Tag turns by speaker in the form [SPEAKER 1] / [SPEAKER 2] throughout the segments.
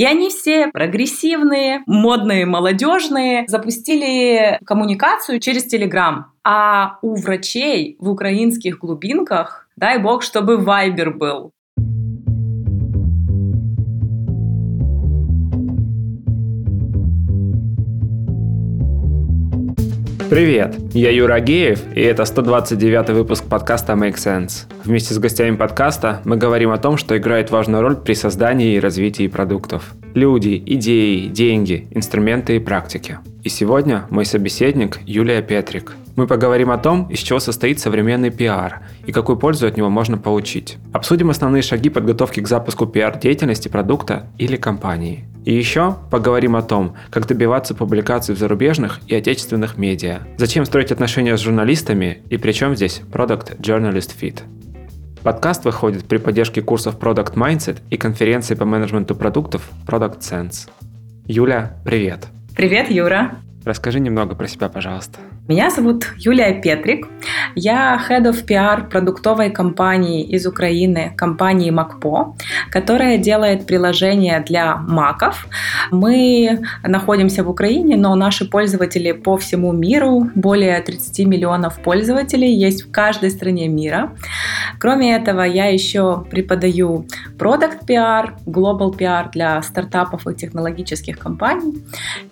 [SPEAKER 1] И они все прогрессивные, модные, молодежные, запустили коммуникацию через Телеграм. А у врачей в украинских глубинках, дай бог, чтобы Вайбер был.
[SPEAKER 2] Привет, я Юра Агеев, и это 129 выпуск подкаста Make Sense. Вместе с гостями подкаста мы говорим о том, что играет важную роль при создании и развитии продуктов. Люди, идеи, деньги, инструменты и практики. И сегодня мой собеседник Юлия Петрик. Мы поговорим о том, из чего состоит современный пиар и какую пользу от него можно получить. Обсудим основные шаги подготовки к запуску пиар-деятельности продукта или компании. И еще поговорим о том, как добиваться публикаций в зарубежных и отечественных медиа, зачем строить отношения с журналистами и при чем здесь Product Journalist Fit. Подкаст выходит при поддержке курсов Product Mindset и конференции по менеджменту продуктов Product Sense. Юля, привет!
[SPEAKER 1] Привет, Юра!
[SPEAKER 2] Расскажи немного про себя, пожалуйста.
[SPEAKER 1] Меня зовут Юлия Петрик. Я Head of PR продуктовой компании из Украины, компании Макпо, которая делает приложения для маков. Мы находимся в Украине, но наши пользователи по всему миру, более 30 миллионов пользователей, есть в каждой стране мира. Кроме этого, я еще преподаю Product PR, Global PR для стартапов и технологических компаний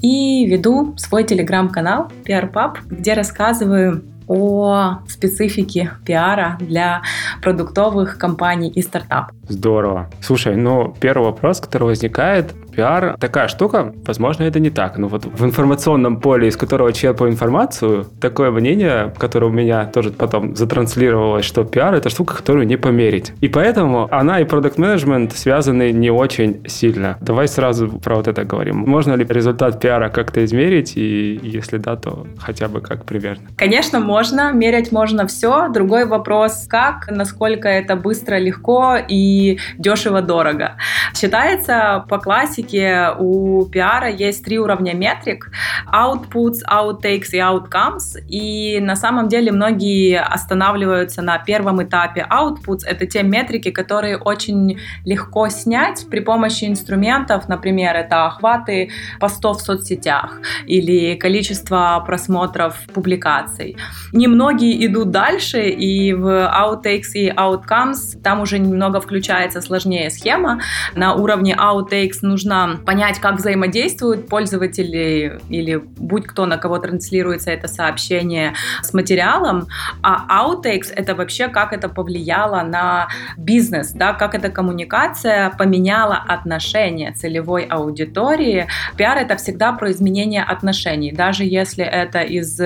[SPEAKER 1] и веду свой телеграм-канал PR Pub, где рассказываю о специфике пиара для продуктовых компаний и стартапов.
[SPEAKER 2] Здорово. Слушай, ну, первый вопрос, который возникает, пиар такая штука, возможно, это не так. Но вот в информационном поле, из которого черпаю информацию, такое мнение, которое у меня тоже потом затранслировалось, что пиар это штука, которую не померить. И поэтому она и продукт менеджмент связаны не очень сильно. Давай сразу про вот это говорим. Можно ли результат пиара как-то измерить? И если да, то хотя бы как примерно?
[SPEAKER 1] Конечно, можно. Мерять можно все. Другой вопрос, как, насколько это быстро, легко и дешево-дорого. Считается по классике у пиара есть три уровня метрик. Outputs, outtakes и outcomes. И на самом деле многие останавливаются на первом этапе outputs. Это те метрики, которые очень легко снять при помощи инструментов. Например, это охваты постов в соцсетях или количество просмотров публикаций. Немногие идут дальше, и в outtakes и outcomes там уже немного включается получается сложнее схема. На уровне outtakes нужно понять, как взаимодействуют пользователи или будь кто, на кого транслируется это сообщение с материалом. А outtakes — это вообще как это повлияло на бизнес, да, как эта коммуникация поменяла отношения целевой аудитории. Пиар — это всегда про изменение отношений. Даже если это из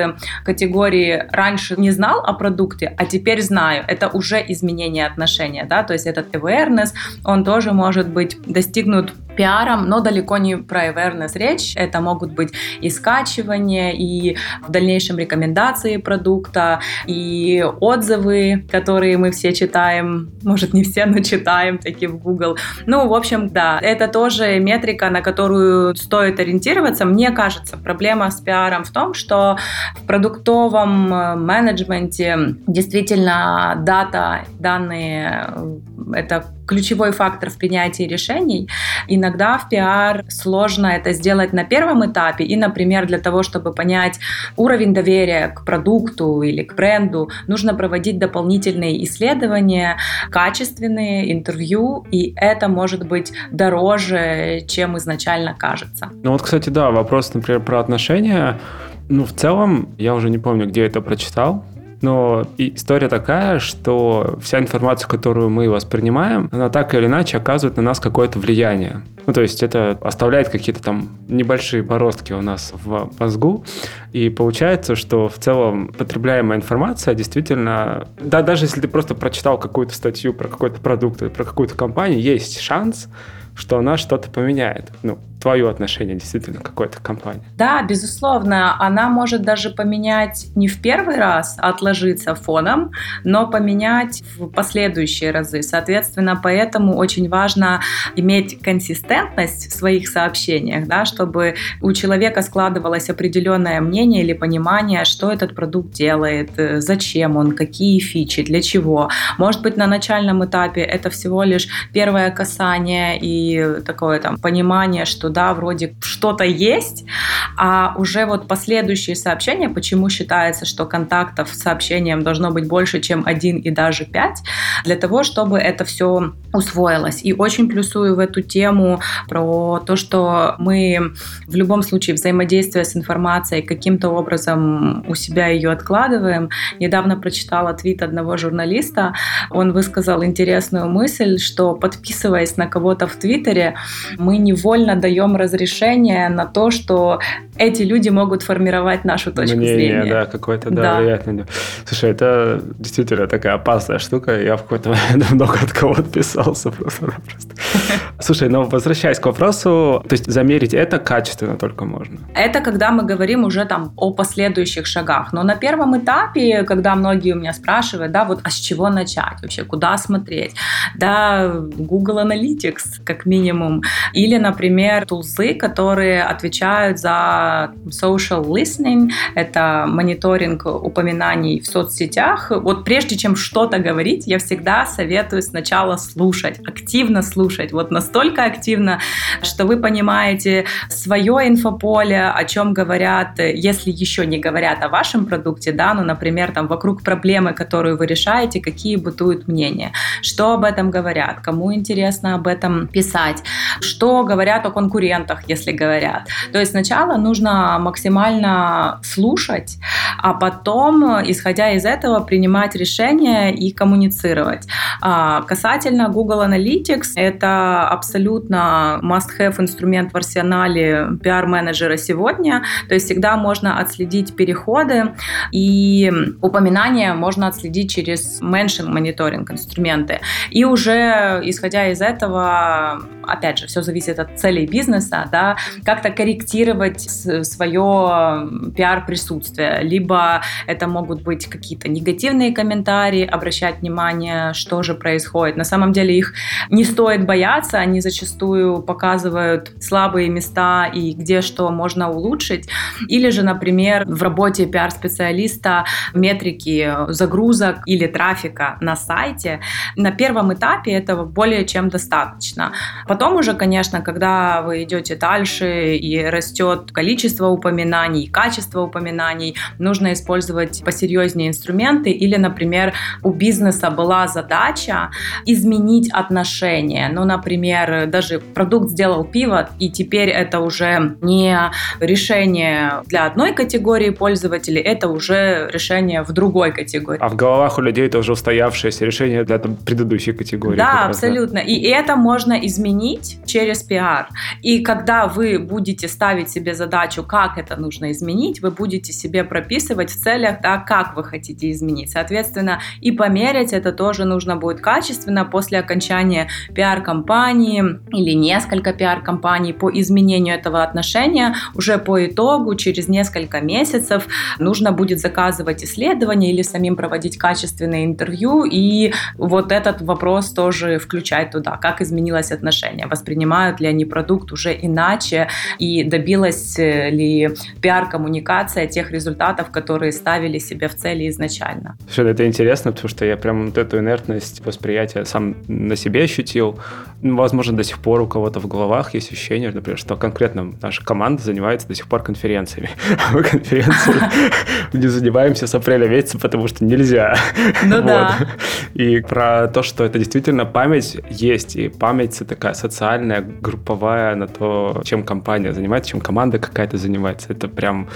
[SPEAKER 1] категории «раньше не знал о продукте, а теперь знаю», это уже изменение отношения, да, то есть этот awareness, он тоже может быть достигнут пиаром, но далеко не про awareness речь. Это могут быть и скачивания, и в дальнейшем рекомендации продукта, и отзывы, которые мы все читаем, может не все, но читаем такие в Google. Ну, в общем, да, это тоже метрика, на которую стоит ориентироваться. Мне кажется, проблема с пиаром в том, что в продуктовом э, менеджменте действительно дата, данные — это ключевой фактор в принятии решений. Иногда в пиар сложно это сделать на первом этапе. И, например, для того, чтобы понять уровень доверия к продукту или к бренду, нужно проводить дополнительные исследования, качественные интервью, и это может быть дороже, чем изначально кажется.
[SPEAKER 2] Ну вот, кстати, да, вопрос, например, про отношения. Ну, в целом, я уже не помню, где это прочитал, но история такая, что вся информация, которую мы воспринимаем, она так или иначе оказывает на нас какое-то влияние. Ну, то есть это оставляет какие-то там небольшие бороздки у нас в мозгу, и получается, что в целом потребляемая информация действительно, да, даже если ты просто прочитал какую-то статью про какой-то продукт про какую-то компанию, есть шанс, что она что-то поменяет. Ну, твое отношение действительно к какой-то компании.
[SPEAKER 1] Да, безусловно, она может даже поменять не в первый раз, а отложиться фоном, но поменять в последующие разы. Соответственно, поэтому очень важно иметь консистентность в своих сообщениях, да, чтобы у человека складывалось определенное мнение или понимание, что этот продукт делает, э, зачем он, какие фичи, для чего. Может быть, на начальном этапе это всего лишь первое касание и такое там понимание, что да, вроде что-то есть, а уже вот последующие сообщения, почему считается, что контактов с сообщением должно быть больше, чем один и даже пять, для того, чтобы это все усвоилось. И очень плюсую в эту тему про то, что мы в любом случае взаимодействие с информацией каким-то образом у себя ее откладываем. Недавно прочитала твит одного журналиста, он высказал интересную мысль, что подписываясь на кого-то в Твиттере, мы невольно даем разрешение на то, что эти люди могут формировать нашу точку
[SPEAKER 2] Мнение,
[SPEAKER 1] зрения.
[SPEAKER 2] да, какое-то, да, да. влиятельное. Слушай, это действительно такая опасная штука. Я в какой-то момент много от кого отписался просто-напросто. Слушай, но возвращаясь к вопросу, то есть замерить это качественно только можно?
[SPEAKER 1] Это когда мы говорим уже там о последующих шагах. Но на первом этапе, когда многие у меня спрашивают, да, вот а с чего начать вообще, куда смотреть? Да, Google Analytics, как минимум. Или, например, тулзы, которые отвечают за social listening, это мониторинг упоминаний в соцсетях. Вот прежде чем что-то говорить, я всегда советую сначала слушать, активно слушать. Вот настолько активно, что вы понимаете свое инфополе, о чем говорят, если еще не говорят о вашем продукте, да, ну, например, там вокруг проблемы, которую вы решаете, какие бытуют мнения, что об этом говорят, кому интересно об этом писать, что говорят о конкурентах, если говорят. То есть сначала нужно максимально слушать, а потом, исходя из этого, принимать решения и коммуницировать. А касательно Google Analytics, это абсолютно must-have инструмент в арсенале пиар-менеджера сегодня. То есть всегда можно отследить переходы и упоминания можно отследить через mention мониторинг инструменты. И уже исходя из этого, опять же, все зависит от целей бизнеса, да, как-то корректировать свое пиар-присутствие. Либо это могут быть какие-то негативные комментарии, обращать внимание, что же происходит. На самом деле их не стоит бояться, они зачастую показывают слабые места и где что можно улучшить. Или же, например, в работе пиар-специалиста метрики загрузок или трафика на сайте. На первом этапе этого более чем достаточно. Потом уже, конечно, когда вы идете дальше и растет количество упоминаний, качество упоминаний, нужно использовать посерьезнее инструменты или, например, у бизнеса была задача изменить отношения. Ну, например, даже продукт сделал пиво, и теперь это уже не решение для одной категории пользователей, это уже решение в другой категории.
[SPEAKER 2] А в головах у людей это уже устоявшееся решение для там, предыдущей категории.
[SPEAKER 1] Да, абсолютно. И это можно изменить через пиар. И когда вы будете ставить себе задачу, как это нужно изменить, вы будете себе прописывать в целях, да, как вы хотите изменить. Соответственно, и померить это тоже нужно будет качественно после окончания пиар-компании или несколько пиар-компаний по изменению этого отношения. Уже по итогу, через несколько месяцев, нужно будет заказывать исследования или самим проводить качественные интервью. И вот этот вопрос тоже включать туда, как изменилось отношение, воспринимают ли они продукт уже иначе и добилась э, ли пиар-коммуникация тех результатов, которые ставили себе в цели изначально.
[SPEAKER 2] Слушай, это интересно, потому что я прям вот эту инертность восприятия сам на себе ощутил. Ну, возможно, до сих пор у кого-то в головах есть ощущение, например, что конкретно наша команда занимается до сих пор конференциями. Мы конференции не занимаемся с апреля месяца, потому что нельзя.
[SPEAKER 1] Ну да.
[SPEAKER 2] И про то, что это действительно память есть, и память такая социальная, групповая на то, чем компания занимается, чем команда какая-то занимается. Это прям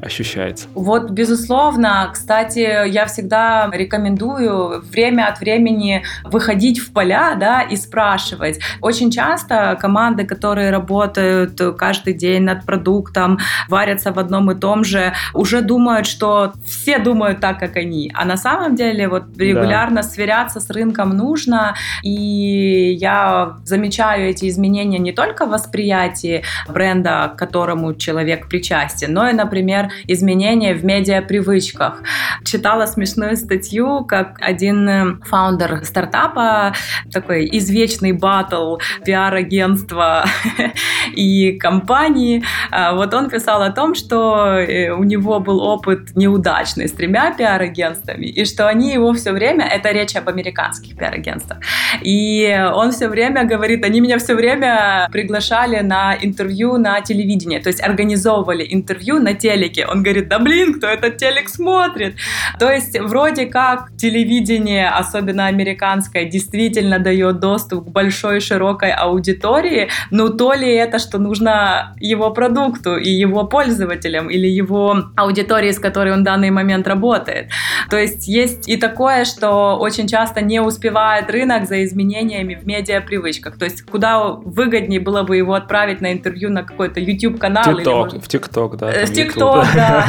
[SPEAKER 2] ощущается.
[SPEAKER 1] Вот, безусловно. Кстати, я всегда рекомендую время от времени выходить в поля, да, и спрашивать. Очень часто команды, которые работают каждый день над продуктом, варятся в одном и том же, уже думают, что все думают так, как они. А на самом деле вот регулярно да. сверяться с рынком нужно. И я замечаю эти изменения не только в восприятии бренда, к которому человек причастен, но и, например, изменения в медиапривычках. Читала смешную статью, как один э, фаундер стартапа, такой извечный батл пиар-агентства и компании, а, вот он писал о том, что э, у него был опыт неудачный с тремя пиар-агентствами, и что они его все время, это речь об американских пиар-агентствах, и он все время говорит, они меня все время приглашали на интервью на телевидении, то есть организовывали интервью на телеке. Он говорит, да блин, кто этот телек смотрит? То есть вроде как телевидение, особенно американское, действительно дает доступ к большой широкой аудитории, но то ли это, что нужно его продукту и его пользователям или его аудитории, с которой он в данный момент работает. То есть есть и такое, что очень часто не успевает рынок за изменениями в медиапривычках. То есть куда выгоднее было бы его отправить на интервью на какой-то YouTube-канал.
[SPEAKER 2] TikTok, или, может... В ТикТок, да.
[SPEAKER 1] В ТикТок, да.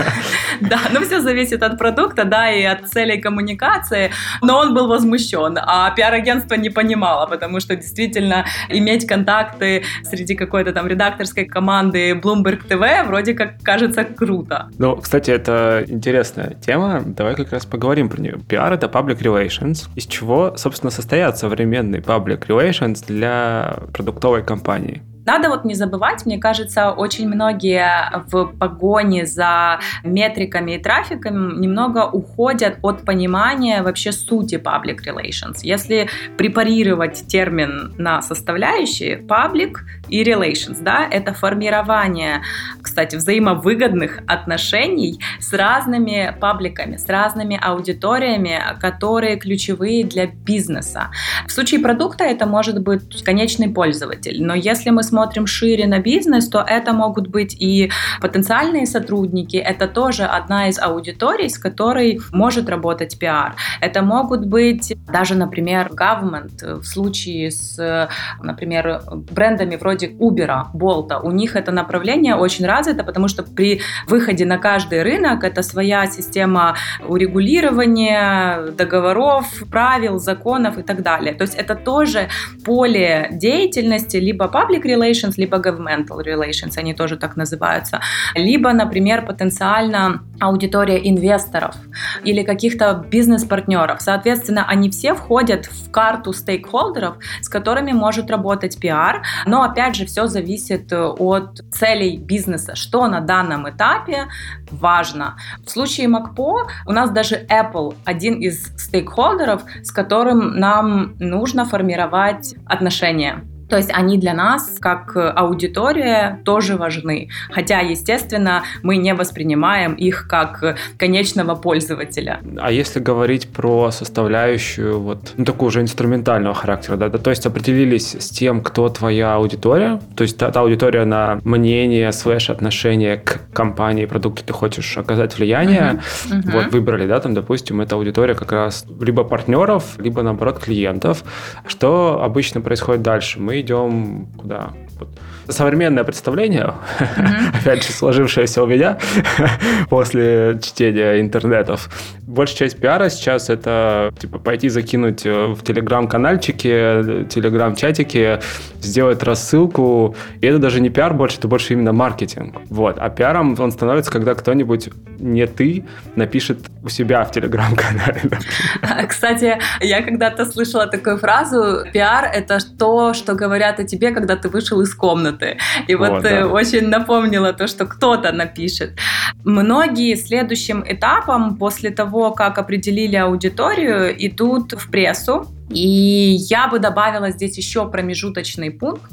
[SPEAKER 1] Да, ну все зависит от продукта, да, и от целей коммуникации. Но он был возмущен, а пиар-агентство не понимало, потому что действительно иметь контакты среди какой-то там редакторской команды Bloomberg TV вроде как кажется круто.
[SPEAKER 2] Ну, кстати, это интересная тема. Давай как раз поговорим про нее. Пиар — это public relations, из чего, собственно, состоят современные public relations для продуктовой компании.
[SPEAKER 1] Надо вот не забывать, мне кажется, очень многие в погоне за метриками и трафиком немного уходят от понимания вообще сути public relations. Если препарировать термин на составляющие, public и relations, да, это формирование, кстати, взаимовыгодных отношений с разными пабликами, с разными аудиториями, которые ключевые для бизнеса. В случае продукта это может быть конечный пользователь, но если мы смотрим шире на бизнес, то это могут быть и потенциальные сотрудники, это тоже одна из аудиторий, с которой может работать пиар. Это могут быть даже, например, government в случае с, например, брендами вроде Uber, Bolt. У них это направление очень развито, потому что при выходе на каждый рынок это своя система урегулирования, договоров, правил, законов и так далее. То есть это тоже поле деятельности либо public relations, либо governmental relations, они тоже так называются, либо, например, потенциально аудитория инвесторов или каких-то бизнес-партнеров. Соответственно, они все входят в карту стейкхолдеров, с которыми может работать пиар, но опять же все зависит от целей бизнеса, что на данном этапе важно. В случае МакПо у нас даже Apple один из стейкхолдеров, с которым нам нужно формировать отношения. То есть они для нас, как аудитория, тоже важны. Хотя, естественно, мы не воспринимаем их как конечного пользователя.
[SPEAKER 2] А если говорить про составляющую вот ну, такого уже инструментального характера, да, да, то есть определились с тем, кто твоя аудитория, то есть та, та аудитория на мнение, слэш отношение к компании, продукту ты хочешь оказать влияние, uh-huh. Uh-huh. вот выбрали, да, там, допустим, это аудитория как раз либо партнеров, либо, наоборот, клиентов. Что обычно происходит дальше? Мы идем куда? Вот. Современное представление, mm-hmm. опять же, сложившееся у меня после чтения интернетов. Большая часть пиара сейчас это типа пойти закинуть э, в телеграм-канальчике, телеграм-чатике, сделать рассылку. И это даже не пиар больше, это больше именно маркетинг. Вот. А пиаром он становится, когда кто-нибудь, не ты, напишет у себя в телеграм-канале.
[SPEAKER 1] Кстати, я когда-то слышала такую фразу «пиар — это то, что говорят о тебе, когда ты вышел из комнаты». И вот, вот э, да. очень напомнила то, что кто-то напишет. Многие следующим этапом после того, как определили аудиторию, идут в прессу, и я бы добавила здесь еще промежуточный пункт,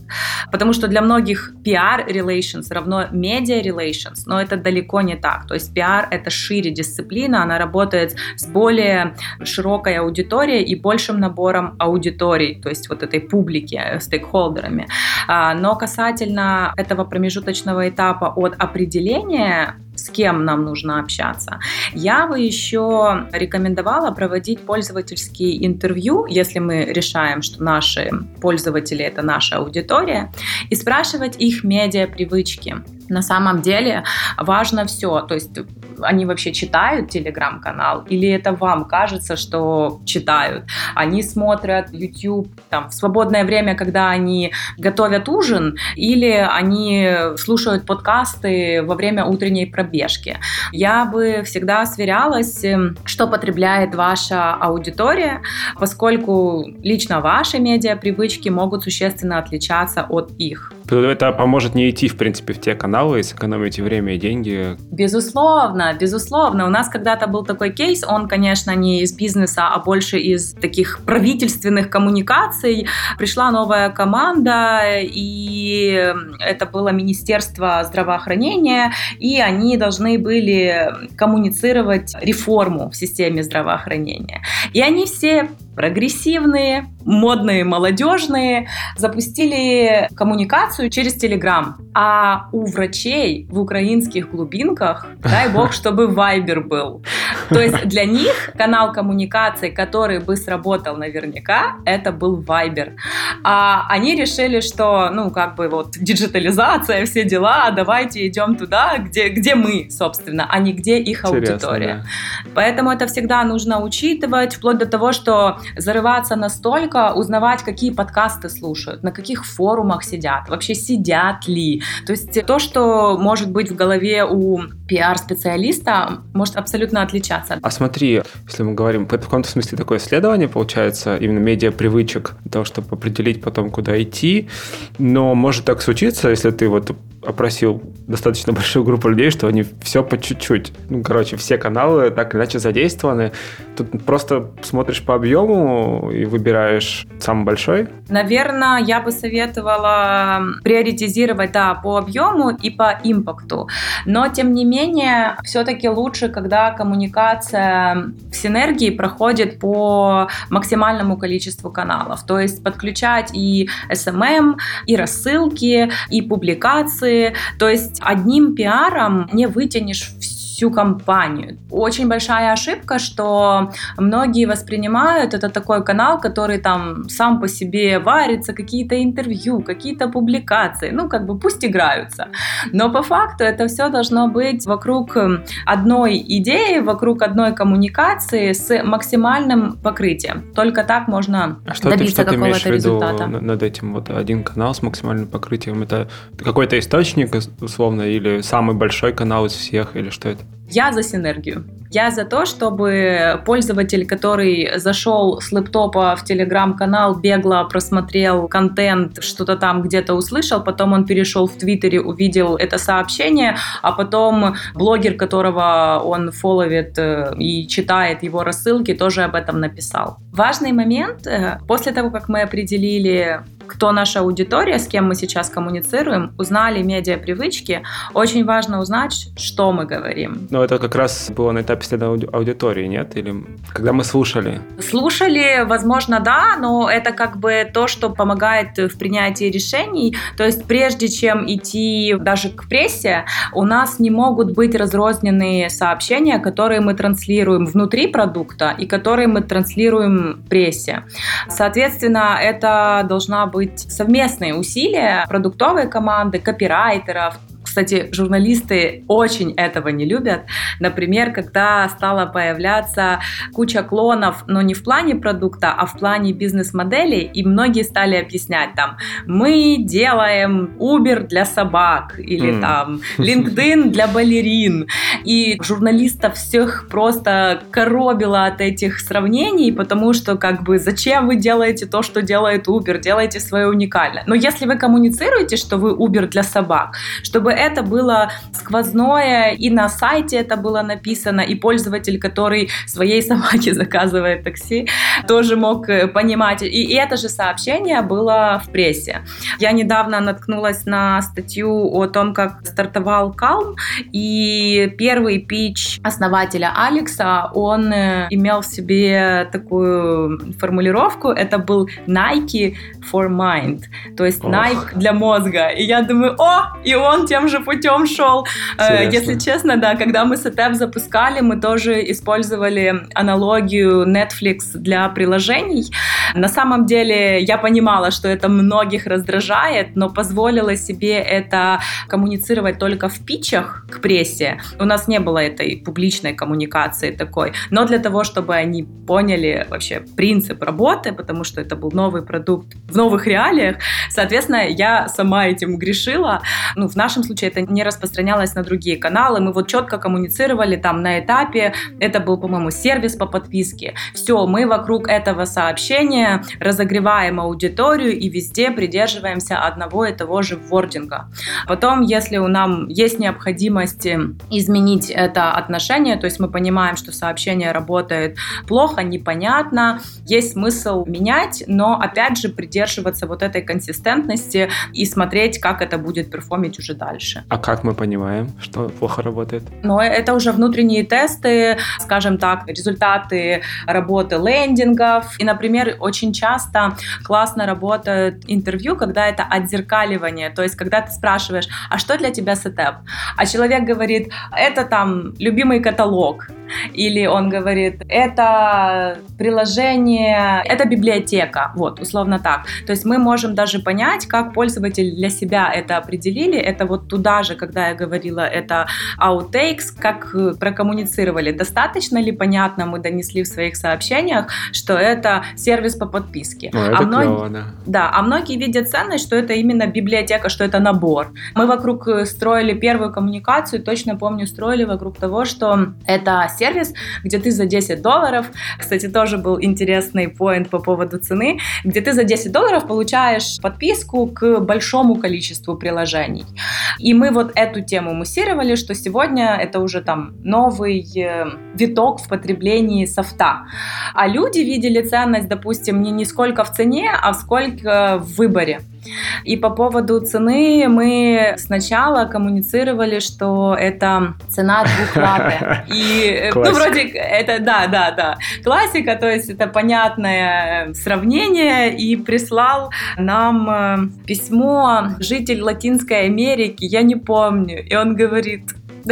[SPEAKER 1] потому что для многих PR relations равно media relations, но это далеко не так. То есть PR это шире дисциплина, она работает с более широкой аудиторией и большим набором аудиторий, то есть вот этой публики, э, стейкхолдерами. А, но касательно этого промежуточного этапа от определения с кем нам нужно общаться. Я бы еще рекомендовала проводить пользовательские интервью, если мы решаем, что наши пользователи это наша аудитория, и спрашивать их медиа-привычки. На самом деле важно все, то есть они вообще читают телеграм-канал или это вам кажется, что читают? Они смотрят YouTube там, в свободное время, когда они готовят ужин, или они слушают подкасты во время утренней пробежки. Я бы всегда сверялась, эм, что потребляет ваша аудитория, поскольку лично ваши медиа-привычки могут существенно отличаться от их.
[SPEAKER 2] Это поможет не идти, в принципе, в те каналы и сэкономить время и деньги.
[SPEAKER 1] Безусловно, безусловно. У нас когда-то был такой кейс, он, конечно, не из бизнеса, а больше из таких правительственных коммуникаций. Пришла новая команда, и это было Министерство здравоохранения, и они должны были коммуницировать реформу в системе здравоохранения. И они все прогрессивные, модные, молодежные, запустили коммуникацию через Телеграм. А у врачей в украинских глубинках, дай бог, чтобы Вайбер был. То есть для них канал коммуникации, который бы сработал наверняка, это был Вайбер. А они решили, что, ну, как бы вот диджитализация, все дела, давайте идем туда, где, где мы, собственно, а не где их Интересно, аудитория. Да. Поэтому это всегда нужно учитывать, вплоть до того, что зарываться настолько, узнавать, какие подкасты слушают, на каких форумах сидят, вообще сидят ли. То есть то, что может быть в голове у пиар-специалиста, может абсолютно отличаться.
[SPEAKER 2] А смотри, если мы говорим, это в каком-то смысле такое исследование, получается, именно медиа-привычек, для того, чтобы определить потом, куда идти. Но может так случиться, если ты вот опросил достаточно большую группу людей, что они все по чуть-чуть. Ну, короче, все каналы так или иначе задействованы. Тут просто смотришь по объему и выбираешь самый большой.
[SPEAKER 1] Наверное, я бы советовала приоритизировать, да, по объему и по импакту. Но, тем не менее, все-таки лучше, когда коммуникация в синергии проходит по максимальному количеству каналов. То есть подключать и SMM, и рассылки, и публикации, то есть одним пиаром не вытянешь всю компанию. Очень большая ошибка, что многие воспринимают это такой канал, который там сам по себе варится, какие-то интервью, какие-то публикации, ну как бы пусть играются. Но по факту это все должно быть вокруг одной идеи, вокруг одной коммуникации с максимальным покрытием. Только так можно а что добиться ты, что какого-то результата.
[SPEAKER 2] над этим вот один канал с максимальным покрытием? Это какой-то источник, условно, или самый большой канал из всех, или что это?
[SPEAKER 1] Я за синергию. Я за то, чтобы пользователь, который зашел с лэптопа в телеграм-канал, бегло просмотрел контент, что-то там где-то услышал, потом он перешел в Твиттере, увидел это сообщение, а потом блогер, которого он фоловит э, и читает его рассылки, тоже об этом написал. Важный момент, э, после того, как мы определили кто наша аудитория, с кем мы сейчас коммуницируем, узнали медиа-привычки, очень важно узнать, что мы говорим.
[SPEAKER 2] Но это как раз было на этапе следа аудитории, нет? Или когда мы слушали?
[SPEAKER 1] Слушали, возможно, да, но это как бы то, что помогает в принятии решений. То есть прежде чем идти даже к прессе, у нас не могут быть разрозненные сообщения, которые мы транслируем внутри продукта и которые мы транслируем прессе. Соответственно, это должна быть быть совместные усилия продуктовой команды, копирайтеров, кстати, журналисты очень этого не любят. Например, когда стала появляться куча клонов, но не в плане продукта, а в плане бизнес-модели, и многие стали объяснять там, мы делаем Uber для собак, или mm. там LinkedIn для балерин. И журналистов всех просто коробило от этих сравнений, потому что как бы зачем вы делаете то, что делает Uber, делайте свое уникальное. Но если вы коммуницируете, что вы Uber для собак, чтобы это было сквозное, и на сайте это было написано, и пользователь, который своей собаке заказывает такси, тоже мог э, понимать. И, и это же сообщение было в прессе. Я недавно наткнулась на статью о том, как стартовал Calm, и первый пич основателя Алекса, он э, имел в себе такую формулировку, это был Nike for Mind, то есть Ох. Nike для мозга. И я думаю, о, и он тем же же путем шел. Э, если честно, да, когда мы сетап запускали, мы тоже использовали аналогию Netflix для приложений. На самом деле я понимала, что это многих раздражает, но позволила себе это коммуницировать только в питчах к прессе. У нас не было этой публичной коммуникации такой. Но для того, чтобы они поняли вообще принцип работы, потому что это был новый продукт в новых реалиях, соответственно, я сама этим грешила. Ну, в нашем случае это не распространялось на другие каналы. Мы вот четко коммуницировали там на этапе. Это был, по-моему, сервис по подписке. Все, мы вокруг этого сообщения разогреваем аудиторию и везде придерживаемся одного и того же вординга. Потом, если у нам есть необходимость изменить это отношение, то есть мы понимаем, что сообщение работает плохо, непонятно, есть смысл менять, но опять же придерживаться вот этой консистентности и смотреть, как это будет перформить уже дальше.
[SPEAKER 2] А как мы понимаем, что плохо работает?
[SPEAKER 1] Но это уже внутренние тесты, скажем так, результаты работы лендингов. И, например, очень часто классно работает интервью, когда это отзеркаливание. То есть, когда ты спрашиваешь, а что для тебя сетап? А человек говорит, это там любимый каталог. Или он говорит, это приложение, это библиотека. Вот, условно так. То есть мы можем даже понять, как пользователь для себя это определили. Это вот туда же, когда я говорила, это outtakes, как прокоммуницировали. Достаточно ли понятно мы донесли в своих сообщениях, что это сервис по подписке.
[SPEAKER 2] О, это а многие, клево, да.
[SPEAKER 1] да, а многие видят ценность, что это именно библиотека, что это набор. Мы вокруг э, строили первую коммуникацию, точно помню, строили вокруг того, что это сервис, где ты за 10 долларов, кстати, тоже был интересный поинт по поводу цены, где ты за 10 долларов получаешь подписку к большому количеству приложений. И мы вот эту тему муссировали, что сегодня это уже там новый э, виток в потреблении софта. А люди видели ценность, допустим, не, не сколько в цене, а сколько в выборе. И по поводу цены мы сначала коммуницировали, что это цена двух латте. И, э, ну, вроде, это, да, да, да, классика, то есть это понятное сравнение, и прислал нам э, письмо житель Латинской Америки, я не помню, и он говорит,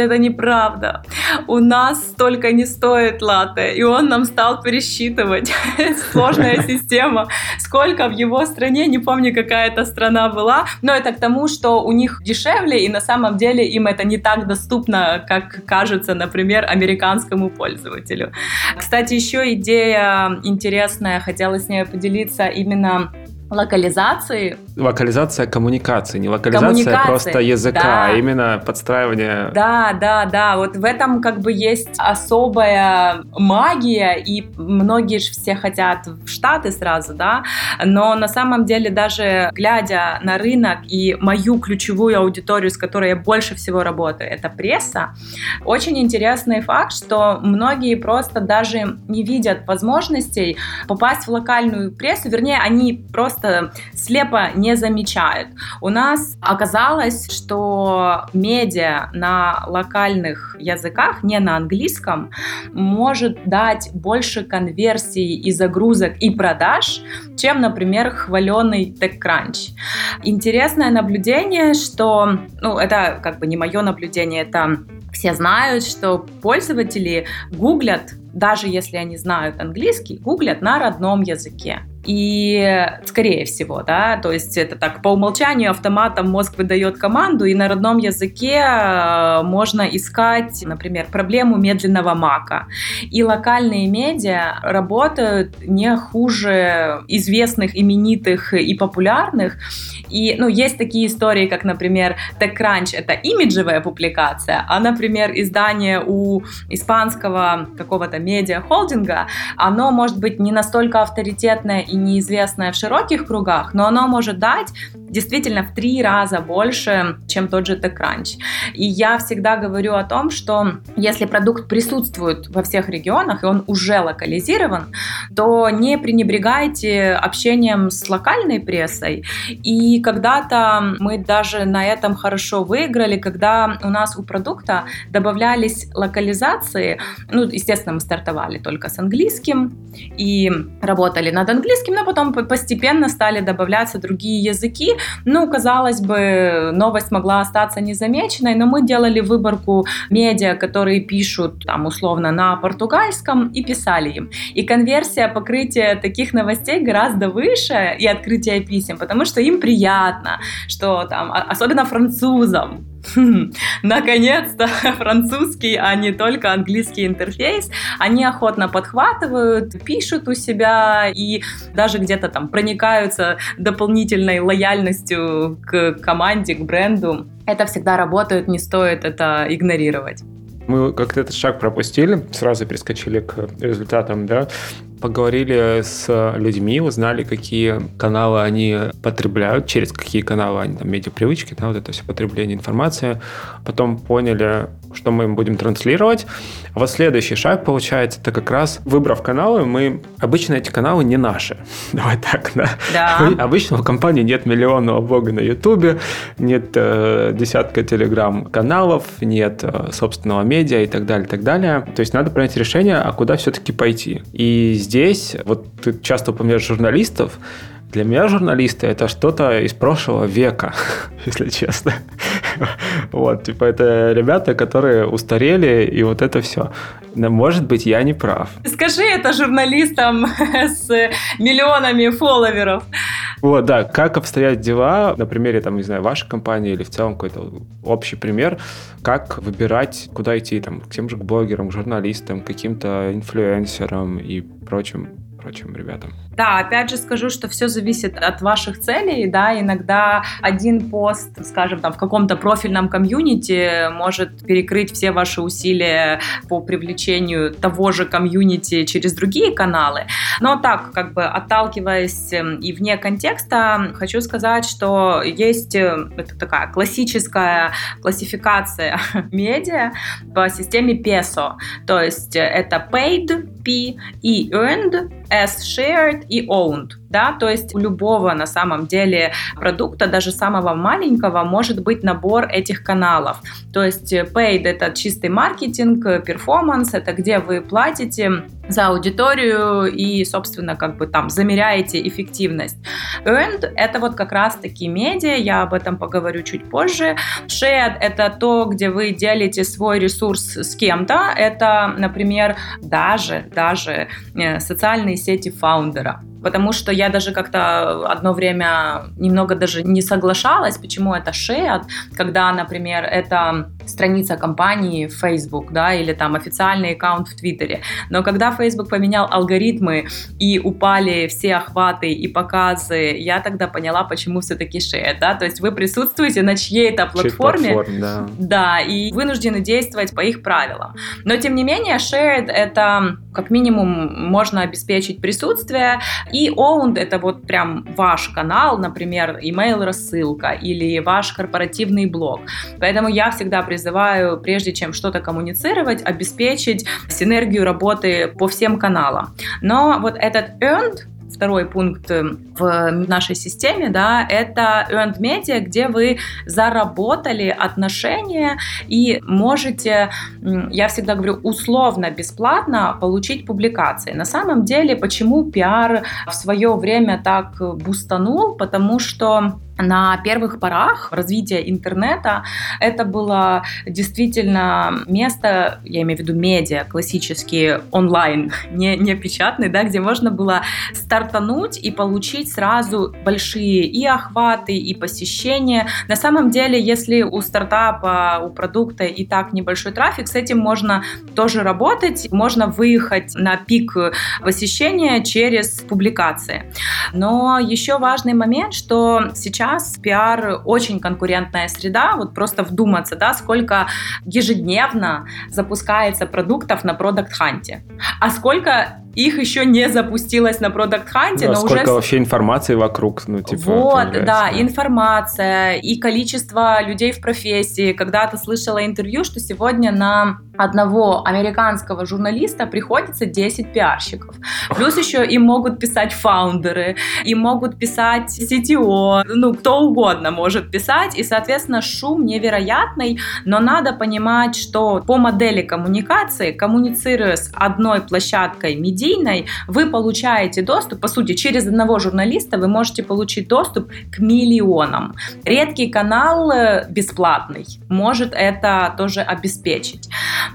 [SPEAKER 1] это неправда. У нас столько не стоит латте. И он нам стал пересчитывать. Сложная система. Сколько в его стране, не помню, какая это страна была, но это к тому, что у них дешевле, и на самом деле им это не так доступно, как кажется, например, американскому пользователю. Кстати, еще идея интересная, хотела с ней поделиться именно локализации.
[SPEAKER 2] Локализация коммуникации, не локализация коммуникации, просто языка, да. а именно подстраивание.
[SPEAKER 1] Да, да, да. Вот в этом как бы есть особая магия, и многие же все хотят в Штаты сразу, да. Но на самом деле даже глядя на рынок и мою ключевую аудиторию, с которой я больше всего работаю, это пресса, очень интересный факт, что многие просто даже не видят возможностей попасть в локальную прессу, вернее, они просто просто слепо не замечают. У нас оказалось, что медиа на локальных языках, не на английском, может дать больше конверсий и загрузок и продаж, чем, например, хваленый TechCrunch. Интересное наблюдение, что, ну, это как бы не мое наблюдение, это все знают, что пользователи гуглят, даже если они знают английский, гуглят на родном языке. И скорее всего, да, то есть это так по умолчанию автоматом мозг выдает команду, и на родном языке э, можно искать, например, проблему медленного мака. И локальные медиа работают не хуже известных, именитых и популярных. И, ну, есть такие истории, как, например, TechCrunch — это имиджевая публикация, а, например, издание у испанского какого-то медиа-холдинга, оно может быть не настолько авторитетное и неизвестное в широких кругах, но оно может дать действительно в три раза больше, чем тот же TechCrunch. И я всегда говорю о том, что если продукт присутствует во всех регионах, и он уже локализирован, то не пренебрегайте общением с локальной прессой. И когда-то мы даже на этом хорошо выиграли, когда у нас у продукта добавлялись локализации. Ну, естественно, мы стартовали только с английским и работали над английским, но потом постепенно стали добавляться другие языки, ну, казалось бы, новость могла остаться незамеченной, но мы делали выборку медиа, которые пишут, там, условно, на португальском, и писали им. И конверсия покрытия таких новостей гораздо выше и открытие писем, потому что им приятно, что там, особенно французам, наконец-то французский, а не только английский интерфейс, они охотно подхватывают, пишут у себя и даже где-то там проникаются дополнительной лояльностью к команде, к бренду. Это всегда работает, не стоит это игнорировать.
[SPEAKER 2] Мы как-то этот шаг пропустили, сразу перескочили к результатам, да, поговорили с людьми, узнали, какие каналы они потребляют, через какие каналы они там медиапривычки, да, вот это все потребление информации. Потом поняли, что мы им будем транслировать. А вот следующий шаг получается, это как раз выбрав каналы, мы обычно эти каналы не наши. Давай так, да?
[SPEAKER 1] Да.
[SPEAKER 2] Обычно в компании нет миллионного блога на Ютубе, нет э, десятка телеграм-каналов, нет э, собственного медиа и так далее, так далее. То есть надо принять решение, а куда все-таки пойти. И здесь, вот ты часто упоминаешь журналистов, для меня журналисты это что-то из прошлого века, если честно. Вот, типа это ребята, которые устарели, и вот это все. Но, может быть, я не прав.
[SPEAKER 1] Скажи это журналистам с миллионами фолловеров.
[SPEAKER 2] Вот, да, как обстоят дела на примере, там, не знаю, вашей компании или в целом какой-то общий пример, как выбирать, куда идти, там, к тем же блогерам, к журналистам, каким-то инфлюенсерам и прочим прочим ребятам.
[SPEAKER 1] Да, опять же скажу, что все зависит от ваших целей, да, иногда один пост, скажем, там в каком-то профильном комьюнити может перекрыть все ваши усилия по привлечению того же комьюнити через другие каналы. Но так, как бы отталкиваясь эм, и вне контекста, хочу сказать, что есть э, это такая классическая классификация медиа по системе PESO, то есть это paid, P и earned, as shared и owned да, то есть у любого на самом деле продукта, даже самого маленького, может быть набор этих каналов. То есть paid это чистый маркетинг, перформанс, это где вы платите за аудиторию и, собственно, как бы там замеряете эффективность. Earned — это вот как раз-таки медиа, я об этом поговорю чуть позже. Shared — это то, где вы делите свой ресурс с кем-то. Это, например, даже, даже э, социальные сети фаундера потому что я даже как-то одно время немного даже не соглашалась, почему это shared, когда, например, это страница компании в Facebook, да, или там официальный аккаунт в Твиттере. Но когда Facebook поменял алгоритмы и упали все охваты и показы, я тогда поняла, почему все-таки shared, да, то есть вы присутствуете на чьей-то платформе,
[SPEAKER 2] платформе да.
[SPEAKER 1] да, и вынуждены действовать по их правилам. Но, тем не менее, shared — это как минимум можно обеспечить присутствие, и owned — это вот прям ваш канал, например, email рассылка или ваш корпоративный блог. Поэтому я всегда призываю, прежде чем что-то коммуницировать, обеспечить синергию работы по всем каналам. Но вот этот earned второй пункт э, в нашей системе, да, это earned media, где вы заработали отношения и можете, я всегда говорю, условно, бесплатно получить публикации. На самом деле, почему пиар в свое время так бустанул? Потому что на первых порах развития интернета это было действительно место, я имею в виду медиа, классические онлайн, не, не печатный, да, где можно было стартануть и получить сразу большие и охваты, и посещения. На самом деле, если у стартапа, у продукта и так небольшой трафик, с этим можно тоже работать, можно выехать на пик посещения через публикации. Но еще важный момент, что сейчас сейчас пиар очень конкурентная среда, вот просто вдуматься, да, сколько ежедневно запускается продуктов на продукт-ханте, а сколько их еще не запустилось на Product Hunt,
[SPEAKER 2] да,
[SPEAKER 1] но
[SPEAKER 2] сколько
[SPEAKER 1] уже...
[SPEAKER 2] вообще информации вокруг, ну, типа,
[SPEAKER 1] Вот, да, да, информация и количество людей в профессии. Когда-то слышала интервью, что сегодня на одного американского журналиста приходится 10 пиарщиков. Плюс еще им могут писать фаундеры, им могут писать CTO, ну, кто угодно может писать, и, соответственно, шум невероятный, но надо понимать, что по модели коммуникации, коммуницируя с одной площадкой медиа, медийной, вы получаете доступ, по сути, через одного журналиста вы можете получить доступ к миллионам. Редкий канал э, бесплатный может это тоже обеспечить.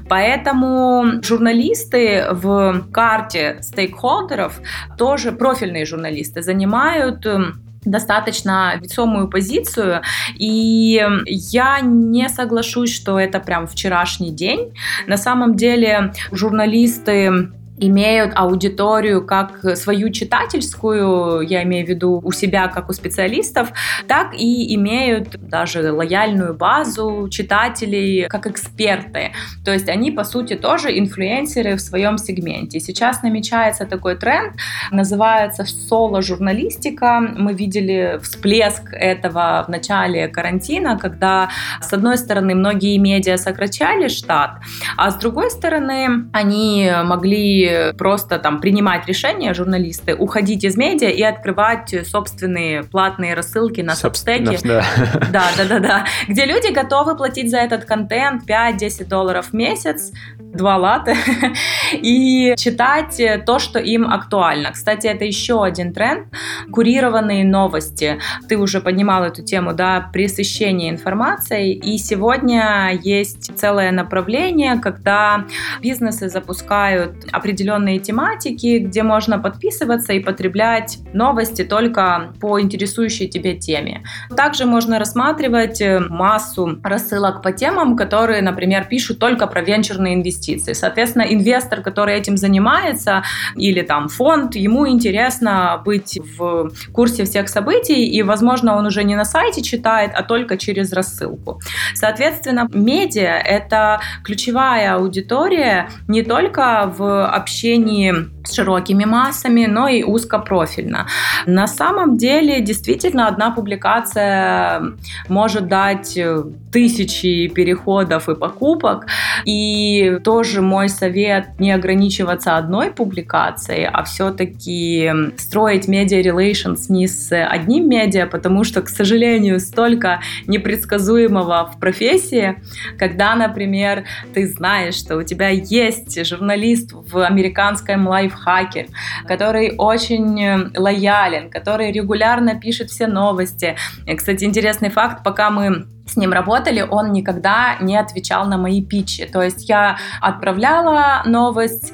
[SPEAKER 1] Поэтому журналисты в карте стейкхолдеров, тоже профильные журналисты, занимают эм, достаточно весомую позицию, и я не соглашусь, что это прям вчерашний день. На самом деле журналисты имеют аудиторию как свою читательскую, я имею в виду у себя как у специалистов, так и имеют даже лояльную базу читателей как эксперты. То есть они, по сути, тоже инфлюенсеры в своем сегменте. Сейчас намечается такой тренд, называется соло-журналистика. Мы видели всплеск этого в начале карантина, когда, с одной стороны, многие медиа сокращали штат, а с другой стороны, они могли просто там принимать решения журналисты, уходить из медиа и открывать собственные платные рассылки на сабстеке. Да. да, да, да, да. Где люди готовы платить за этот контент 5-10 долларов в месяц, два лата, и читать то, что им актуально. Кстати, это еще один тренд. Курированные новости. Ты уже поднимал эту тему, да, пресыщение информацией. И сегодня есть целое направление, когда бизнесы запускают определенные определенные тематики, где можно подписываться и потреблять новости только по интересующей тебе теме. Также можно рассматривать э, массу рассылок по темам, которые, например, пишут только про венчурные инвестиции. Соответственно, инвестор, который этим занимается, или там фонд, ему интересно быть в курсе всех событий, и, возможно, он уже не на сайте читает, а только через рассылку. Соответственно, медиа — это ключевая аудитория не только в общении общении с широкими массами, но и узкопрофильно. На самом деле, действительно, одна публикация может дать э, тысячи переходов и покупок. И тоже мой совет не ограничиваться одной публикацией, а все-таки строить медиа relations не с одним медиа, потому что, к сожалению, столько непредсказуемого в профессии, когда, например, ты знаешь, что у тебя есть журналист в американском лайфхаке, который очень лоялен, который регулярно пишет все новости. Кстати, интересный факт, пока мы с ним работали, он никогда не отвечал на мои питчи. То есть я отправляла новость